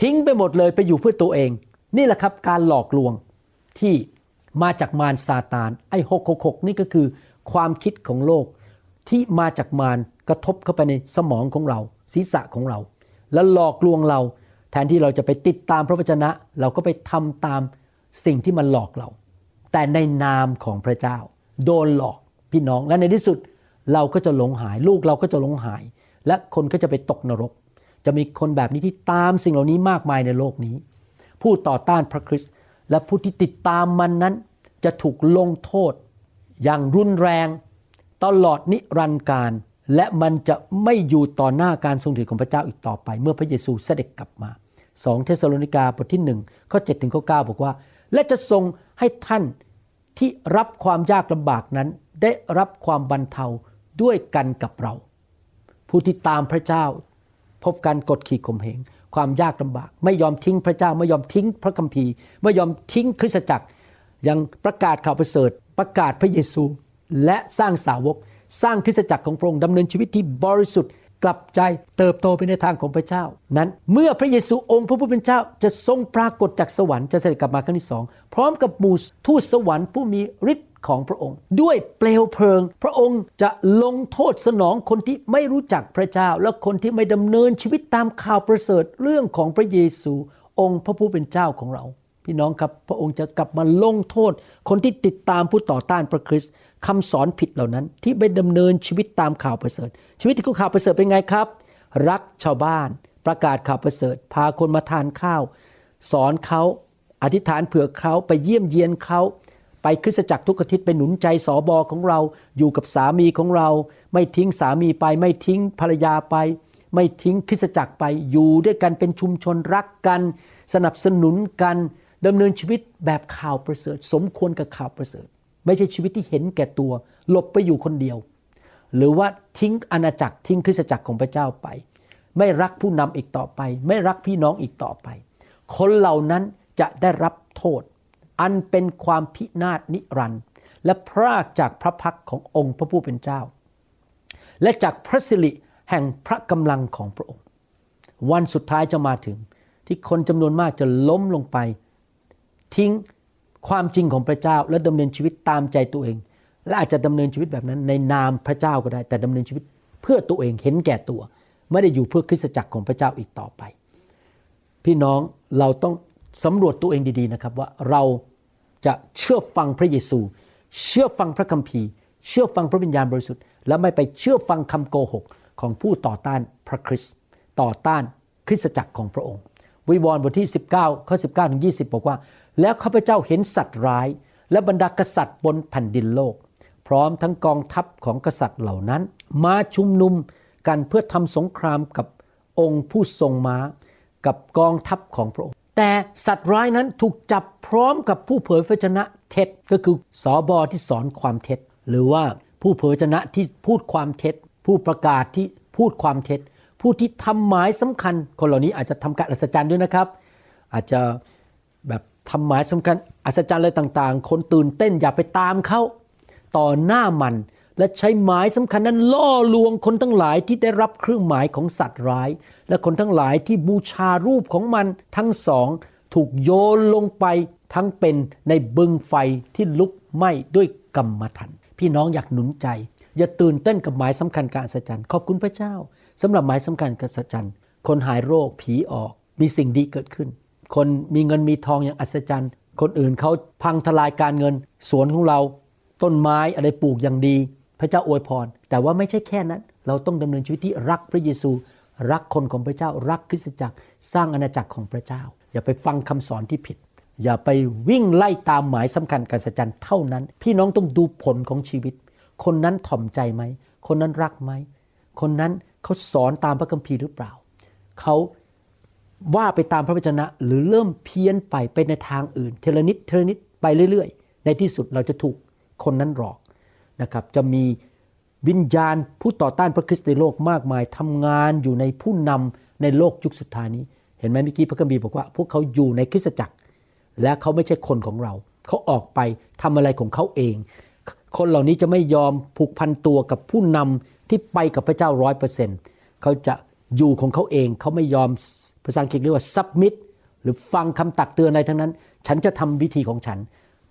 ทิ้งไปหมดเลยไปอยู่เพื่อตัวเอง นี่แหละครับการหลอกลวงที่ มาจากมารซาตานไอ้หกหกนี่ก็คือ ความคิดของโลกที่มาจากมารกระทบเข้าไปในสมองของเรา ศีรษะของเรา แล้วหลอกลวงเรา แทนที่เราจะไปติดตามพระวจนะ เราก็ไปทำตามสิ่งที่มันหลอกเรา แต่ในนามของพระเจ้า โดนหลอกพี่น้องและในที่สุดเราก็จะหลงหาย ลูกเราก็จะหลงหาย และคนก็จะไปตกนรก จะมีคนแบบนี้ที่ตามสิ่งเหล่านี้มากมายในโลกนี้ ผู้ต่อต้านพระคริสต์และผู้ที่ติดตามมันนั้น จะถูกลงโทษ อย่างรุนแรง ตลอดนิรันดร์การ และมันจะไม่อยู่ต่อหน้าการทรงถือของพระเจ้าอีกต่อไป เมื่อพระเยซูเสด็จกลับมา2เทสโลนิกาบทที่1ข้อ7ถึงข้อ9บอกว่า และจะทรงให้ท่านที่รับความยากลำบากนั้น ได้รับความบรรเทาด้วยกันกับเรา ผู้ที่ตามพระเจ้า พบการกดขี่ข่มเหงความยากลำบาก ไม่ยอมทิ้งพระเจ้าไม่ยอมทิ้งพระคัมภีร์ ไม่ยอมทิ้งคริสตจักร ยังประกาศข่าวประเสริฐประกาศพระเยซู และสร้างสาวก สร้างคริสตจักรของพระองค์ดำเนินชีวิตที่บริสุทธิ์กลับใจเติบโตไปในทางของพระเจ้า นั้นเมื่อพระเยซูองค์พระผู้เป็นเจ้าจะทรงปรากฏจากสวรรค์จะเสด็จกลับมาครั้งที่สองพร้อมกับบูสทูตสวรรค์ผู้มีฤทธิ์ของพระองค์ ด้วยเปลวเพลิง พระองค์จะลงโทษสนองคนที่ไม่รู้จักพระเจ้า และคนที่ไม่ดำเนินชีวิตตามข่าวประเสริฐเรื่องของพระเยซู องค์พระผู้เป็นเจ้าของเรา พี่น้องครับพระองค์จะกลับมาลงโทษ คนที่ติดตามผู้ต่อต้านพระคริสต์คำสอนผิดเหล่านั้น ที่ไปดำเนินชีวิตตามข่าวประเสริฐ ชีวิตที่ข่าวประเสริฐเป็นไงครับ รักชาวบ้าน ประกาศข่าวประเสริฐ พาคนมาทานข้าว สอนเขาอธิษฐานเผื่อเขาไปเยี่ยมเยียนเขาไปคริสตจักรทุกอาทิตย์ไปหนุนใจสอบอของเราอยู่กับสามีของเรา ไม่ทิ้งสามีไป ไม่ทิ้งภรรยาไป ไม่ทิ้งคริสตจักรไปอยู่ด้วยกันเป็นชุมชนรักกัน สนับสนุนกัน ดำเนินชีวิตแบบข่าวประเสริฐ สมควรกับข่าวประเสริฐ ไม่ใช่ชีวิตที่เห็นแก่ตัว หลบไปอยู่คนเดียว หรือว่าทิ้งอาณาจักรทิ้งคริสตจักรของพระเจ้าไป ไม่รักผู้นำอีกต่อไป ไม่รักพี่น้องอีกต่อไป คนเหล่านั้นจะได้รับโทษ อันเป็นความพินาศนิรันดร์และพรากจากพระพักขององค์พระผู้เป็นเจ้า และจากพระสิริแห่งพระกำลังของพระองค์ วันสุดท้ายจะมาถึงที่คนจำนวนมากจะล้มลงไป ทิ้งความจริงของพระเจ้า และดำเนินชีวิตตามใจตัวเอง และอาจจะดำเนินชีวิตแบบนั้นในนามพระเจ้าก็ได้ แต่ดำเนินชีวิตเพื่อตัวเองเห็นแก่ตัว ไม่ได้อยู่เพื่อคริสตจักรของพระเจ้าอีกต่อไป พี่น้องเราต้องสำรวจตัวเองดีๆนะครับว่าเราจะเชื่อฟังพระเยซู เชื่อฟังพระคัมภีร์ เชื่อฟังพระวิญญาณบริสุทธิ์ และไม่ไปเชื่อฟังคำโกหกของผู้ต่อต้านพระคริสต์ต่อต้านคริสตจักรของพระองค์ วิวรณ์บทที่ 19ข้อ19ถึง20 บอกว่า แล้วข้าพเจ้าเห็นสัตว์ร้าย และบรรดากษัตริย์บนแผ่นดินโลก พร้อมทั้งกองทัพของกษัตริย์เหล่านั้น มาชุมนุมกันเพื่อทำสงครามกับองค์ผู้ทรงม้า กับกองทัพของพระองค์ แต่สัตว์ร้ายนั้นถูกจับพร้อมกับผู้เผยพระชนะเท็จก็คือสอบอที่สอนความเท็จ หรือว่าผู้เผยพระชนะที่พูดความเท็จ ผู้ประกาศที่พูดความเท็จ ผู้ที่ทำหมายสำคัญ คนเหล่านี้อาจจะทำการอัศจรรย์ด้วยนะครับ อาจจะแบบ ทำหมายสำคัญอัศจรรย์อะไรต่างๆ คนตื่นเต้นอย่าไปตามเขาต่อหน้ามัน และใช้หมายสำคัญนั้นล่อลวงคนทั้งหลายที่ได้รับเครื่องหมายของสัตว์ร้าย และคนทั้งหลายที่บูชารูปของมันทั้งสองถูกโยนลงไปทั้งเป็นในบึงไฟที่ลุกไหม้ด้วยกรรมฐานพี่น้องอยากหนุนใจ อย่าตื่นเต้นกับหมายสำคัญการอัศจรรย์ขอบคุณพระเจ้าสำหรับหมายสำคัญการอัศจรรย์คนหายโรคผีออกมีสิ่งดีเกิดขึ้น คนมีเงินมีทองอย่างอัศจรรย์ คนอื่นเขาพังทลายการเงิน สวนของเราต้นไม้อะไรปลูกอย่างดี พระเจ้าอวยพร แต่ว่าไม่ใช่แค่นั้น เราต้องดำเนินชีวิตที่รักพระเยซู รักคนของพระเจ้า รักคริสตจักร สร้างอาณาจักรของพระเจ้า อย่าไปฟังคำสอนที่ผิด อย่าไปวิ่งไล่ตามหมายสำคัญการสัจจันเท่านั้น พี่น้องต้องดูผลของชีวิต คนนั้นถ่อมใจไหม คนนั้นรักไหม คนนั้นเขาสอนตามพระคัมภีร์หรือเปล่า เขา ว่าไปตามพระวจนะ หรือเริ่มเพี้ยนไปไปในทางอื่นเทเลนิดเทเลนิดไปเรื่อย ๆ ในที่สุดเราจะถูกคนนั้นหลอกนะครับจะมีวิญญาณผู้ต่อต้านพระคริสต์ในโลกมากมายทำงานอยู่ในผู้นำในโลกยุคสุดท้ายนี้ เห็นไหมเมื่อกี้พระคัมภีร์บอกว่า พวกเขาอยู่ในคริสตจักร และเขาไม่ใช่คนของเรา เขาออกไปทำอะไรของเขาเอง คนเหล่านี้จะไม่ยอมผูกพันตัวกับผู้นำที่ไปกับพระเจ้าร้อยเปอร์เซ็นต์เขาจะอยู่ของเขาเองเขาไม่ยอม ภาษาอังกฤษเรียกว่า submit หรือฟังคำตักเตือนอะไรทั้งนั้น ฉันจะทำวิธีของฉัน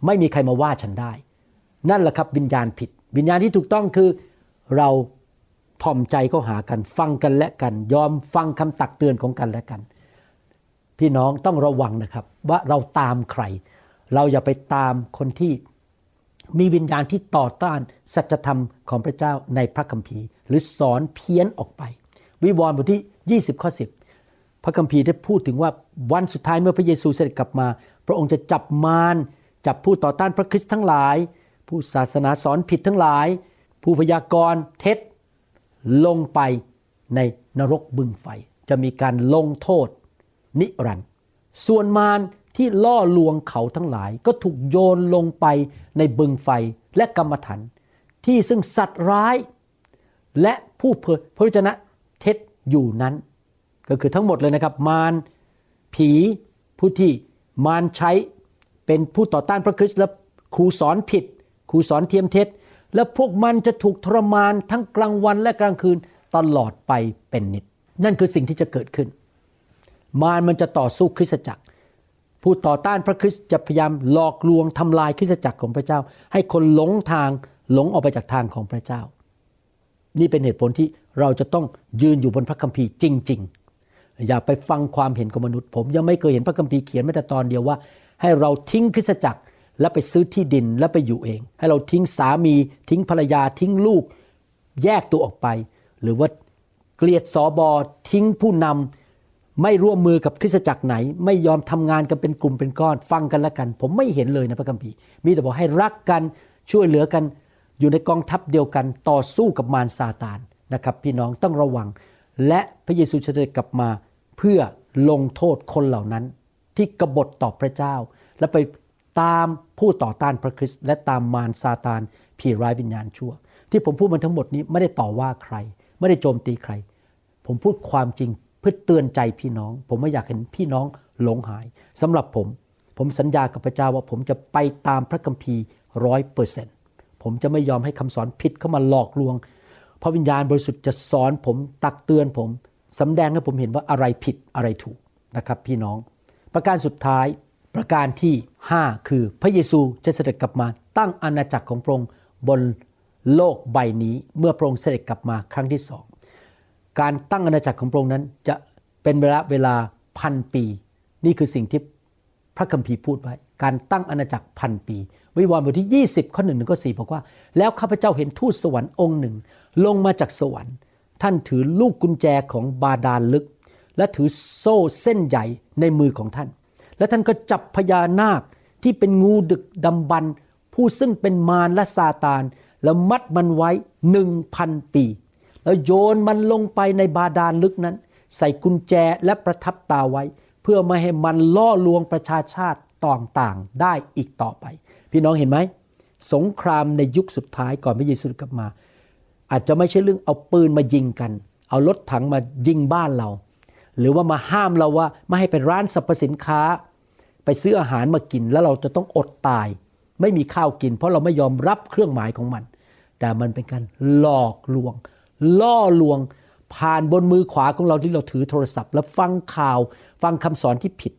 ไม่มีใครมาว่าฉันได้ นั่นแหละครับวิญญาณผิด วิญญาณที่ถูกต้องคือเราถ่อมใจเข้าหากัน ฟังกันและกัน ยอมฟังคำตักเตือนของกันและกัน พี่น้องต้องระวังนะครับว่าเราตามใคร เราอย่าไปตามคนที่มีวิญญาณที่ต่อต้านสัจธรรมของพระเจ้าในพระคัมภีร์ หรือสอนเพี้ยนออกไป วิวรณ์บทที่ 20 ข้อ 10 ระคัมภีร์ได้พูดถึงว่าวันสุดท้ายเมื่อพระเยซูเสด็จกลับมา พระองค์จะจับมารจับผู้ต่อต้านพระคริสต์ทั้งหลาย ผู้ศาสนาสอนผิดทั้งหลาย ผู้พยากรณ์เท็จลงไปในนรกบึงไฟ จะมีการลงโทษ นิรันดร์ส่วนมารที่ล่อลวงเขาทั้งหลาย ก็ถูกโยนลงไปในบึงไฟและกรรมฐานที่ซึ่งสัตว์ร้าย และผู้เผยพระวจนะเท็จอยู่นั้น ก็คือทั้งหมดเลยนะครับ มารผีผู้ที่มารใช้เป็นผู้ต่อต้านพระคริสต์และครูสอนผิด ครูสอนเทียมเท็จ และพวกมันจะถูกทรมานทั้งกลางวันและกลางคืนตลอดไปเป็นนิด นั่นคือสิ่งที่จะเกิดขึ้น มารมันจะต่อสู้คริสตจักร ผู้ต่อต้านพระคริสต์จะพยายามหลอกลวงทำลายคริสตจักรของพระเจ้า ให้คนหลงทางหลงออกไปจากทางของพระเจ้า นี่เป็นเหตุผลที่เราจะต้องยืนอยู่บนพระคัมภีร์จริง ๆ อย่าไปฟังความเห็นของมนุษย์ ผมยังไม่เคยเห็นพระคัมภีร์เขียนแม้แต่ตอนเดียวว่า ให้เราทิ้งคริสตจักรแล้วไปซื้อที่ดินแล้วไปอยู่เอง ให้เราทิ้งสามี ทิ้งภรรยาทิ้งลูก แยกตัวออกไป หรือว่าเกลียดสอบอทิ้งผู้นำไม่ร่วมมือกับคริสตจักรไหน ไม่ยอมทำงานกันเป็นกลุ่มเป็นก้อน ฟังกันละกัน ผมไม่เห็นเลยนะพระคัมภีร์ มีแต่บอกให้รักกันช่วยเหลือกัน อยู่ในกองทัพเดียวกันต่อสู้กับมารซาตานนะครับ พี่น้องต้องระวัง และพระเยซูจะเดินกลับมา เพื่อลงโทษคนเหล่านั้น ที่กบฏต่อพระเจ้า และไปตามผู้ต่อต้านพระคริสต์และตามมารซาตานผีร้ายวิญญาณชั่ว ที่ผมพูดมันทั้งหมดนี้ไม่ได้ต่อว่าใคร ไม่ได้โจมตีใคร ผมพูดความจริงเพื่อเตือนใจพี่น้อง ผมไม่อยากเห็นพี่น้องหลงหายสำหรับผม ผมสัญญากับพระเจ้าว่าผมจะไปตามพระคัมภีร์ร้อยเปอร์เซ็นต์ผมจะไม่ยอมให้คำสอนผิดเข้ามาหลอกลวงพระวิญญาณบริสุทธิ์จะสอนผมตักเตือนผม สำแดงให้ผมเห็นว่าอะไรผิดอะไรถูกนะครับพี่น้อง ประการสุดท้ายประการที่ 5 คือพระเยซูจะเสด็จกลับมาตั้งอาณาจักรของพระองค์บนโลกใบนี้เมื่อพระองค์เสด็จกลับมาครั้งที่สองการตั้งอาณาจักรของพระองค์นั้นจะเป็นเวลาเวลาพันปี นี่คือสิ่งที่พระคัมภีร์พูดไว้ การตั้งอาณาจักรพันปี วิวรณ์บทที่ 20 ข้อหนึ่งถึงข้อสี่บอกว่า แล้วข้าพเจ้าเห็นทูตสวรรค์องค์หนึ่ง ลงมาจากสวรรค์ ท่านถือลูกกุญแจของบาดาลลึก และถือโซ่เส้นใหญ่ในมือของท่าน และท่านก็จับพญานาคที่เป็นงูดึกดำบรรพ์ผู้ซึ่งเป็นมารและซาตาน แล้วมัดมันไว้หนึ่งพันปี แล้วโยนมันลงไปในบาดาลลึกนั้น ใส่กุญแจและประทับตาไว้ เพื่อไม่ให้มันล่อลวงประชาชาติต่างๆได้อีกต่อไป พี่น้องเห็นไหมสงครามในยุคสุดท้ายก่อนพระเยซูกลับมา อาจจะไม่ใช่เรื่องเอาปืนมายิงกัน เอารถถังมายิงบ้านเรา หรือว่ามาห้ามเราว่าไม่ให้ไปร้านสรรพสินค้า ไปซื้ออาหารมากินแล้วเราจะต้องอดตาย ไม่มีข้าวกิน เพราะเราไม่ยอมรับเครื่องหมายของมัน แต่มันเป็นการหลอกลวง ล่อลวง ผ่านบนมือขวาของเราที่เราถือโทรศัพท์ แล้วฟังข่าวฟังคำสอนที่ผิด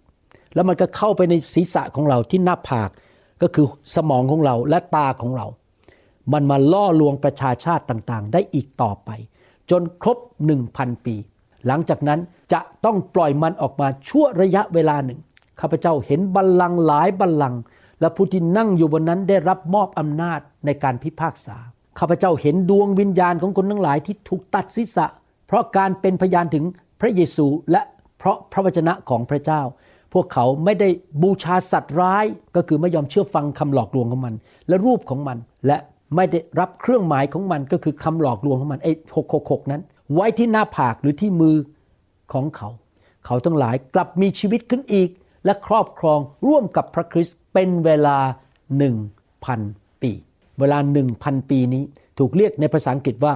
แล้วมันก็เข้าไปในศีรษะของเราที่หน้าผากก็คือสมองของเราและตาของเรา มันมาล่อลวงประชาชาติต่างๆ ได้อีกต่อไป จนครบหนึ่งพันปี หลังจากนั้นจะต้องปล่อยมันออกมาชั่วระยะเวลาหนึ่งข้าพเจ้าเห็นบัลลังก์หลายบัลลังก์และผู้ที่นั่งอยู่บนนั้นได้รับมอบอำนาจในการพิพากษาข้าพเจ้าเห็นดวงวิญญาณของคนทั้งหลายที่ถูกตัดศีรษะ เพราะการเป็นพยานถึงพระเยซูและเพราะพระวจนะของพระเจ้า พวกเขาไม่ได้บูชาสัตว์ร้ายก็คือไม่ยอมเชื่อฟังคำหลอกลวงของมัน และรูปของมัน และ ไม่ได้รับเครื่องหมายของมันก็คือคำหลอกลวงของมันไอ้หกหกหกนั้น ไว้ที่หน้าผากหรือที่มือของเขา เขาทั้งหลายกลับมีชีวิตขึ้นอีก และครอบครองร่วมกับพระคริสต์เป็นเวลาหนึ่งพันปี เวลาหนึ่งพันปีนี้ถูกเรียกในภาษาอังกฤษว่า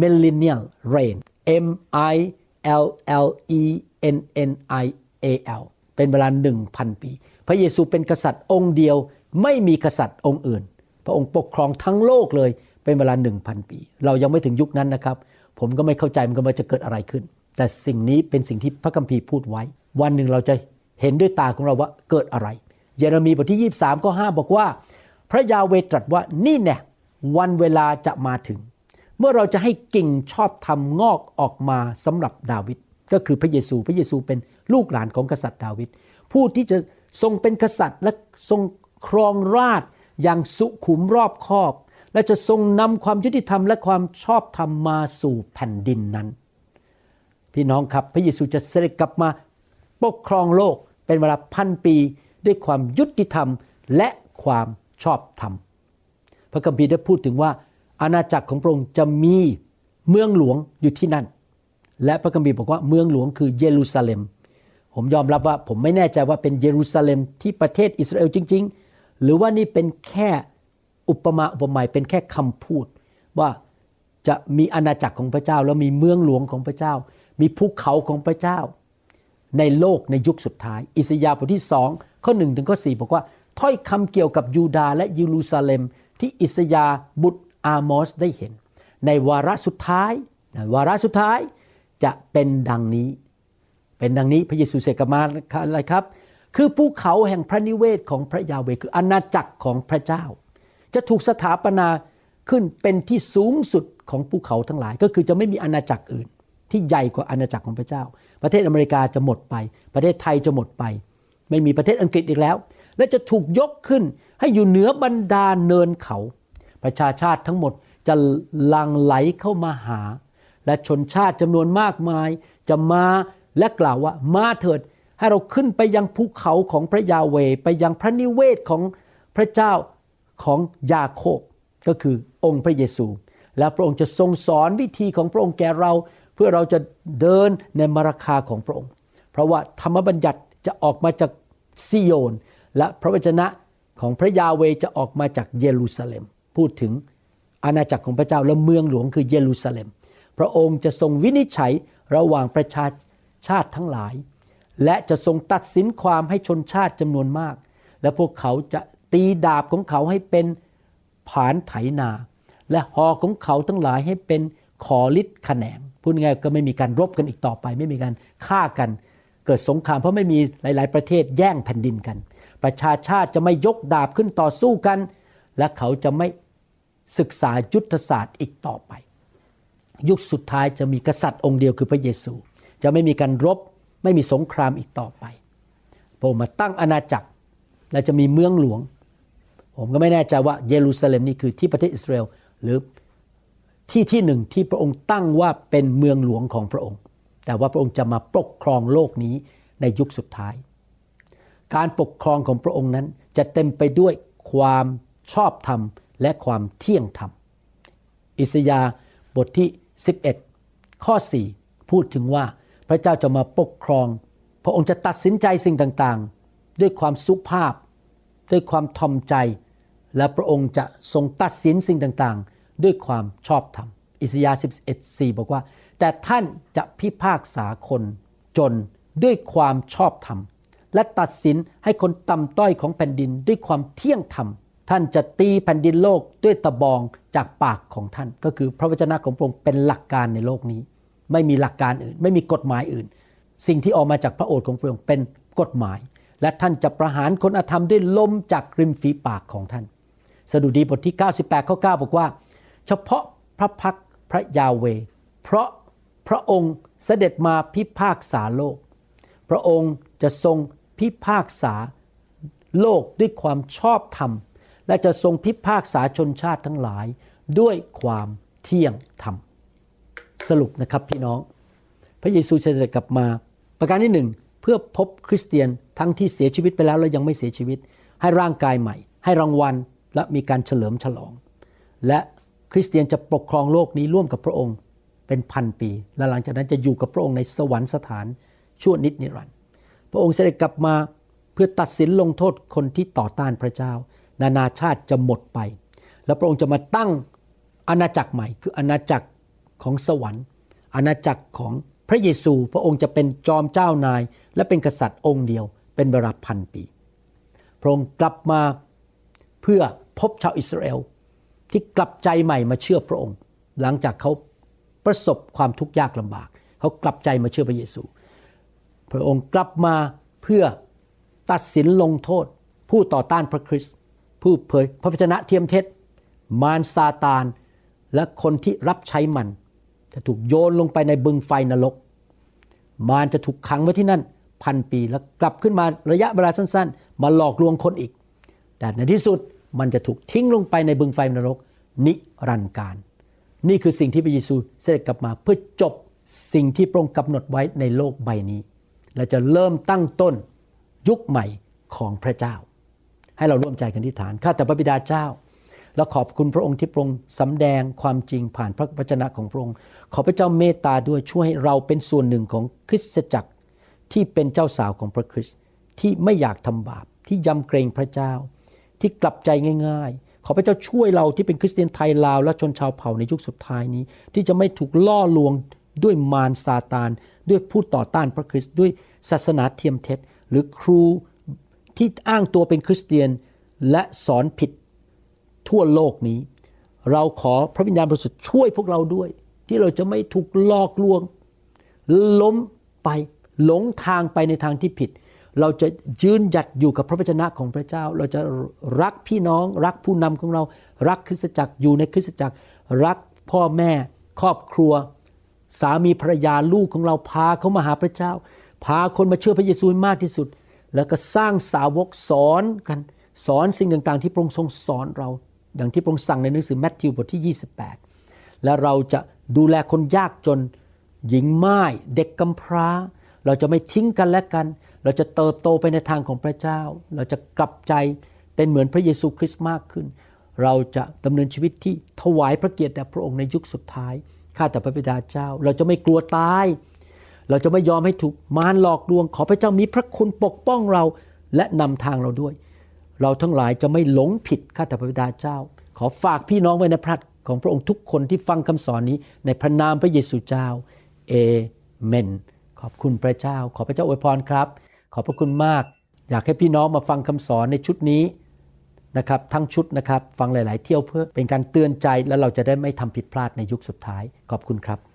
millennial reign M I L L E N N I A L เป็นเวลาหนึ่งพันปี พระเยซูเป็นกษัตริย์องค์เดียวไม่มีกษัตริย์องค์อื่น พระองค์ปกครองทั้งโลกเลยเป็นเวลาหนึ่งพันปี เรายังไม่ถึงยุคนั้นนะครับ ผมก็ไม่เข้าใจมันก็ว่าจะเกิดอะไรขึ้น แต่สิ่งนี้เป็นสิ่งที่พระคัมภีร์พูดไว้ วันหนึ่งเราจะเห็นด้วยตาของเราว่าเกิดอะไร เยเรมีบทที่ 23 ก็5บอกว่า พระยาเวตรัสว่านี่แน่วันเวลาจะมาถึง เมื่อเราจะให้กิ่งชอบธรรมงอกออกมาสำหรับดาวิดก็คือพระเยซูพระเยซูเป็นลูกหลานของกษัตริย์ดาวิดผู้ที่จะทรงเป็นกษัตริย์และทรงครองราช อย่างสุขุมรอบคอบ และจะทรงนำความยุติธรรมและความชอบธรรมมาสู่แผ่นดินนั้น พี่น้องครับพระเยซูจะเสด็จกลับมาปกครองโลกเป็นเวลาพันปีด้วยความยุติธรรมและความชอบธรรม พระคัมภีร์ได้พูดถึงว่า อาณาจักรของพระองค์จะมีเมืองหลวงอยู่ที่นั่น และพระคัมภีร์บอกว่าเมืองหลวงคือเยรูซาเล็ม ผมยอมรับว่าผมไม่แน่ใจว่าเป็นเยรูซาเล็มที่ประเทศอิสราเอลจริง ๆ หรือว่านี่เป็นแค่อุปมาอุปไมยเป็นแค่คำพูด ว่าจะมีอาณาจักรของพระเจ้า แล้วมีเมืองหลวงของพระเจ้า มีภูเขาของพระเจ้า ในโลกในยุคสุดท้าย อิสยาห์บทที่สองข้อหนึ่งถึงข้อสี่บอกว่า ถ้อยคำเกี่ยวกับยูดาห์และเยรูซาเล็ม ที่อิสยาห์บุตรอามอสได้เห็น ในวาระสุดท้าย วาระสุดท้ายจะเป็นดังนี้ เป็นดังนี้พระเยซูเสกมาอะไรครับ คือภูเขาแห่งพระนิเวศของพระยาเวคืออาณาจักรของพระเจ้า จะถูกสถาปนาขึ้นเป็นที่สูงสุดของภูเขาทั้งหลาย ก็คือจะไม่มีอาณาจักรอื่น ที่ใหญ่กว่าอาณาจักรของพระเจ้า ประเทศอเมริกาจะหมดไป ประเทศไทยจะหมดไป ไม่มีประเทศอังกฤษอีกแล้ว และจะถูกยกขึ้นให้อยู่เหนือบรรดาเนินเขา ประชาชาติทั้งหมดจะลังไหลเข้ามาหา และชนชาติจำนวนมากมาย จะมาและกล่าวว่ามาเถิด ให้เราขึ้นไปยังภูเขาของพระยาเวไปยังพระนิเวศของพระเจ้าของยาโคบ ก็คือองค์พระเยซู และพระองค์จะทรงสอนวิธีของพระองค์แก่เรา เพื่อเราจะเดินในมรคาของพระองค์ เพราะว่าธรรมบัญญัติจะออกมาจากซิโยน และพระวจนะของพระยาเวจะออกมาจากเยรูซาเล็ม พูดถึงอาณาจักรของพระเจ้าและเมืองหลวงคือเยรูซาเล็ม พระองค์จะทรงวินิจฉัยระหว่างประชาชาติทั้งหลาย และจะทรงตัดสินความให้ชนชาติจำนวนมาก และพวกเขาจะตีดาบของเขาให้เป็นผานไถนา และหอของเขาทั้งหลายให้เป็นขอลิดขแขนงพูดง่ายก็ไม่มีการรบกันอีกต่อไป ไม่มีการฆ่ากัน เกิดสงครามเพราะไม่มีหลาย ๆ ประเทศแย่งแผ่นดินกัน ประชาชาติจะไม่ยกดาบขึ้นต่อสู้กัน และเขาจะไม่ศึกษายุทธศาสตร์อีกต่อไป ยุคสุดท้ายจะมีกษัตริย์องค์เดียวคือพระเยซู จะไม่มีการรบ ไม่มีสงครามอีกต่อไปพระองค์มาตั้งอาณาจักรและจะมีเมืองหลวง ผมก็ไม่แน่ใจว่าเยรูซาเล็มนี่คือที่ประเทศอิสราเอลหรือที่ที่หนึ่งที่พระองค์ตั้งว่าเป็นเมืองหลวงของพระองค์ แต่ว่าพระองค์จะมาปกครองโลกนี้ในยุคสุดท้าย การปกครองของพระองค์นั้นจะเต็มไปด้วยความชอบธรรมและความเที่ยงธรรม อิสยาห์บทที่ 11 ข้อ 4 พูดถึงว่า พระเจ้าจะมาปกครอง พระองค์จะตัดสินใจสิ่งต่างๆ ด้วยความสุภาพ ด้วยความทอมใจ และพระองค์จะทรงตัดสินสิ่งต่างๆ ด้วยความชอบธรรม อิสยาห์11 4 บอกว่า แต่ท่านจะพิพากษาคนจนด้วยความชอบธรรม และตัดสินให้คนต่ำต้อยของแผ่นดินด้วยความเที่ยงธรรม ท่านจะตีแผ่นดินโลกด้วยตะบองจากปากของท่าน ก็คือพระวจนะของพระองค์เป็นหลักการในโลกนี้ ไม่มีหลักการอื่น ไม่มีกฎหมายอื่น สิ่งที่ออกมาจากพระโอษฐ์ของพระองค์เป็นกฎหมาย และท่านจะประหารคนอธรรมด้วยลมจากริมฝีปากของท่าน สดุดีบทที่ 98 ข้อ 9 บอกว่า เฉพาะพระพักพระยาเว เพราะพระองค์เสด็จมาพิพากษาโลก พระองค์จะทรงพิพากษาโลกด้วยความชอบธรรม และจะทรงพิพากษาชนชาติทั้งหลายด้วยความเที่ยงธรรม สรุปนะครับพี่น้อง พระเยซูเสด็จกลับมา ประการที่หนึ่งเพื่อพบคริสเตียนทั้งที่เสียชีวิตไปแล้วและยังไม่เสียชีวิต ให้ร่างกายใหม่ ให้รางวัลและมีการเฉลิมฉลอง และคริสเตียนจะปกครองโลกนี้ร่วมกับพระองค์เป็นพันปี และหลังจากนั้นจะอยู่กับพระองค์ในสวรรคสถานชั่วนิดนิรันดร์พระองค์เสด็จกลับมาเพื่อตัดสินลงโทษคนที่ต่อต้านพระเจ้า นานาชาติจะหมดไป แล้วพระองค์จะมาตั้งอาณาจักรใหม่ คืออาณาจักร ของสวรรค์ อาณาจักรของพระเยซูพระองค์จะเป็นจอมเจ้านาย และเป็นกษัตริย์องค์เดียวเป็นเวลาพันปี พระองค์กลับมาเพื่อพบชาวอิสราเอลที่กลับใจใหม่มาเชื่อพระองค์ หลังจากเขาประสบความทุกข์ยากลำบาก เขากลับใจมาเชื่อพระเยซู พระองค์กลับมาเพื่อตัดสินลงโทษ ผู้ต่อต้านพระคริสต์ผู้เผยพระวจนะเทียมเท็จ มารซาตาน และคนที่รับใช้มัน จะถูกโยนลงไปในบึงไฟนรก มารจะถูกขังไว้ที่นั่นพันปีแล้วกลับขึ้นมาระยะเวลาสั้น ๆ มาหลอกลวงคนอีก แต่ในที่สุดมันจะถูกทิ้งลงไปในบึงไฟนรก นิรันดร์การ นี่คือสิ่งที่พระเยซูเสด็จกลับมาเพื่อจบสิ่งที่พระองค์กำหนดไว้ในโลกใบนี้ และจะเริ่มตั้งต้นยุคใหม่ของพระเจ้า ให้เราร่วมใจกันที่ฐานข้าแต่พระบิดาเจ้า และขอบคุณพระองค์ที่พระองค์สำแดงความจริงผ่านพระวจนะของพระองค์ ขอพระเจ้าเมตตาด้วยช่วยให้เราเป็นส่วนหนึ่งของคริสตจักรที่เป็นเจ้าสาวของพระคริสต์ที่ไม่อยากทำบาปที่ยำเกรงพระเจ้า ที่กลับใจง่าย ๆ ขอพระเจ้าช่วยเราที่เป็นคริสเตียนไทยลาวและชนชาวเผ่าในยุคสุดท้ายนี้ ที่จะไม่ถูกล่อลวงด้วยมารซาตาน ด้วยผู้ต่อต้านพระคริสต์ด้วยศาสนาเทียมเท็จ หรือครูที่อ้างตัวเป็นคริสเตียนและสอนผิด ทั่วโลกนี้ เราขอพระวิญญาณบริสุทธิ์ช่วยพวกเราด้วย ที่เราจะไม่ถูกหลอกลวง ล้มไปหลงทางไปในทางที่ผิด เราจะยืนหยัดอยู่กับพระวจนะของพระเจ้า เราจะรักพี่น้อง รักผู้นำของเรา รักคริสตจักรอยู่ในคริสตจักร รักพ่อแม่ครอบครัว สามีภรรยาลูกของเราพาเขามาหาพระเจ้า พาคนมาเชื่อพระเยซูมากที่สุด แล้วก็สร้างสาวกสอนกันสอนสิ่งต่างๆ ที่พระองค์ทรงสอนเรา อย่างที่พระองค์สั่งในหนังสือแมทธิวบทที่ 28 และเราจะดูแลคนยากจน หญิงม่ายเด็กกำพร้า เราจะไม่ทิ้งกันและกัน เราจะเติบโตไปในทางของพระเจ้า เราจะกลับใจเป็นเหมือนพระเยซูคริสต์มากขึ้น เราจะดำเนินชีวิตที่ถวายพระเกียรติแด่พระองค์ในยุคสุดท้ายข้าแต่พระบิดาเจ้า เราจะไม่กลัวตาย เราจะไม่ยอมให้ถูกมารหลอกลวง ขอพระเจ้ามีพระคุณปกป้องเราและนำทางเราด้วย เราทั้งหลายจะไม่หลงผิดข้าแต่พระบิดาเจ้า ขอฝากพี่น้องไว้ในพระของพระองค์ทุกคนที่ฟังคำสอนนี้ในพระนามพระเยซูเจ้าเอเมน ขอบคุณพระเจ้า ขอพระเจ้าอวยพรครับ ขอบพระคุณมาก อยากให้พี่น้องมาฟังคำสอนในชุดนี้นะครับทั้งชุดนะครับ ฟังหลาย ๆ เที่ยวเพื่อเป็นการเตือนใจและเราจะได้ไม่ทำผิดพลาดในยุคสุดท้าย ขอบคุณครับ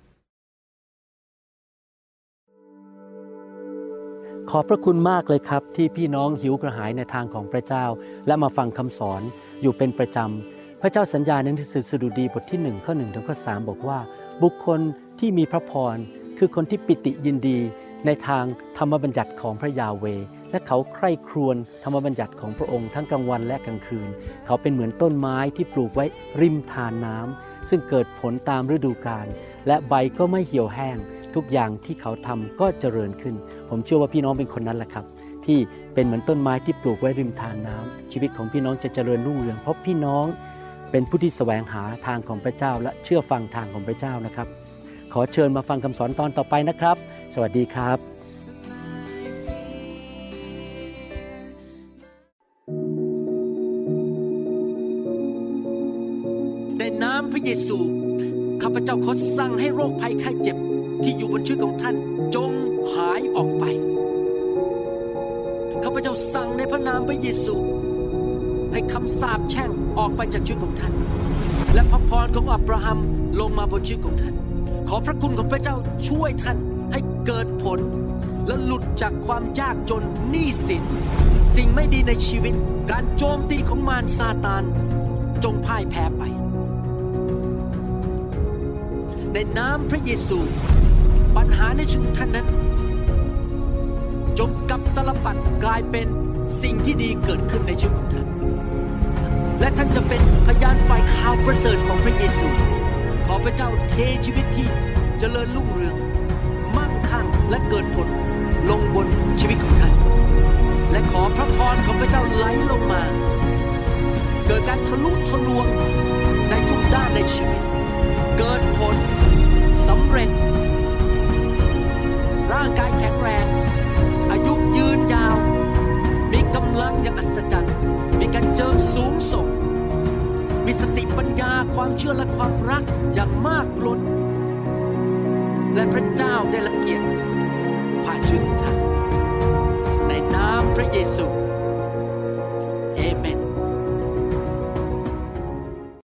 ขอบพระคุณมากเลยครับ ที่พี่น้องหิวกระหายในทางของพระเจ้า และมาฟังคำสอนอยู่เป็นประจำ พระเจ้าสัญญาในหนังสือสดุดีบทที่1ข้อ1ถึงข้อ3บอกว่า บุคคลที่มีพระพร คือคนที่ปิติยินดี ในทางธรรมบัญญัติของพระยาเว และเขาใคร่ครวญธรรมบัญญัติของพระองค์ทั้งกลางวันและกลางคืน เขาเป็นเหมือนต้นไม้ที่ปลูกไว้ริมทานน้ำซึ่งเกิดผลตามฤดูกาลและใบก็ไม่เหี่ยวแห้ง ทุกอย่างที่เขาทำก็เจริญขึ้น ผมเชื่อว่าพี่น้องเป็นคนนั้นแหละครับ ที่เป็นเหมือนต้นไม้ที่ปลูกไว้ริมทานน้ำชีวิตของพี่น้องจะเจริญรุ่งเรือง เพราะพี่น้องเป็นผู้ที่แสวงหาทางของพระเจ้า และเชื่อฟังทางของพระเจ้านะครับ ขอเชิญมาฟังคำสอนตอนต่อไปนะครับ สวัสดีครับ ในน้ำพระเยซูข้าพเจ้าขอสั่งให้โรคภัยไข้เจ็บ ที่อยู่บนชีวิตของท่านจงหายออกไป ข้าพเจ้าสั่งในพระนามพระเยซู ให้คำสาปแช่งออกไปจากชีวิตของท่าน และพระพรของอับราฮัมลงมาบนชีวิตของท่าน ขอพระคุณของพระเจ้าช่วยท่านให้เกิดผล และหลุดจากความยากจนหนี้สิน สิ่งไม่ดีในชีวิต การโจมตีของมารซาตาน จงพ่ายแพ้ไป ในน้ำพระเยซู ปัญหาในชีวิตท่านนั้น จงกับตลปัดกลายเป็นสิ่งที่ดีเกิดขึ้นในชีวิตของท่าน และท่านจะเป็นพยานฝ่ายข่าวประเสริฐของพระเยซู ขอพระเจ้าเทชีวิตที่เจริญรุ่งเรือง มั่งคั่งและเกิดผลลงบนชีวิตของท่าน และขอพระพรของพระเจ้าไหลลงมา เกิดการทะลุทะลวงในทุกด้านในชีวิต เกิดผลสำเร็จ ร่างกายแข็งแรง อายุยืนยาว มีกำลังอย่างอัศจรรย์ มีการเจิมสูงส่ง มีสติปัญญาความเชื่อและความรักอย่างมากล้น และพระเจ้าได้ละเกียรติผ่านชีวิตขอท่านในนามพระเยซู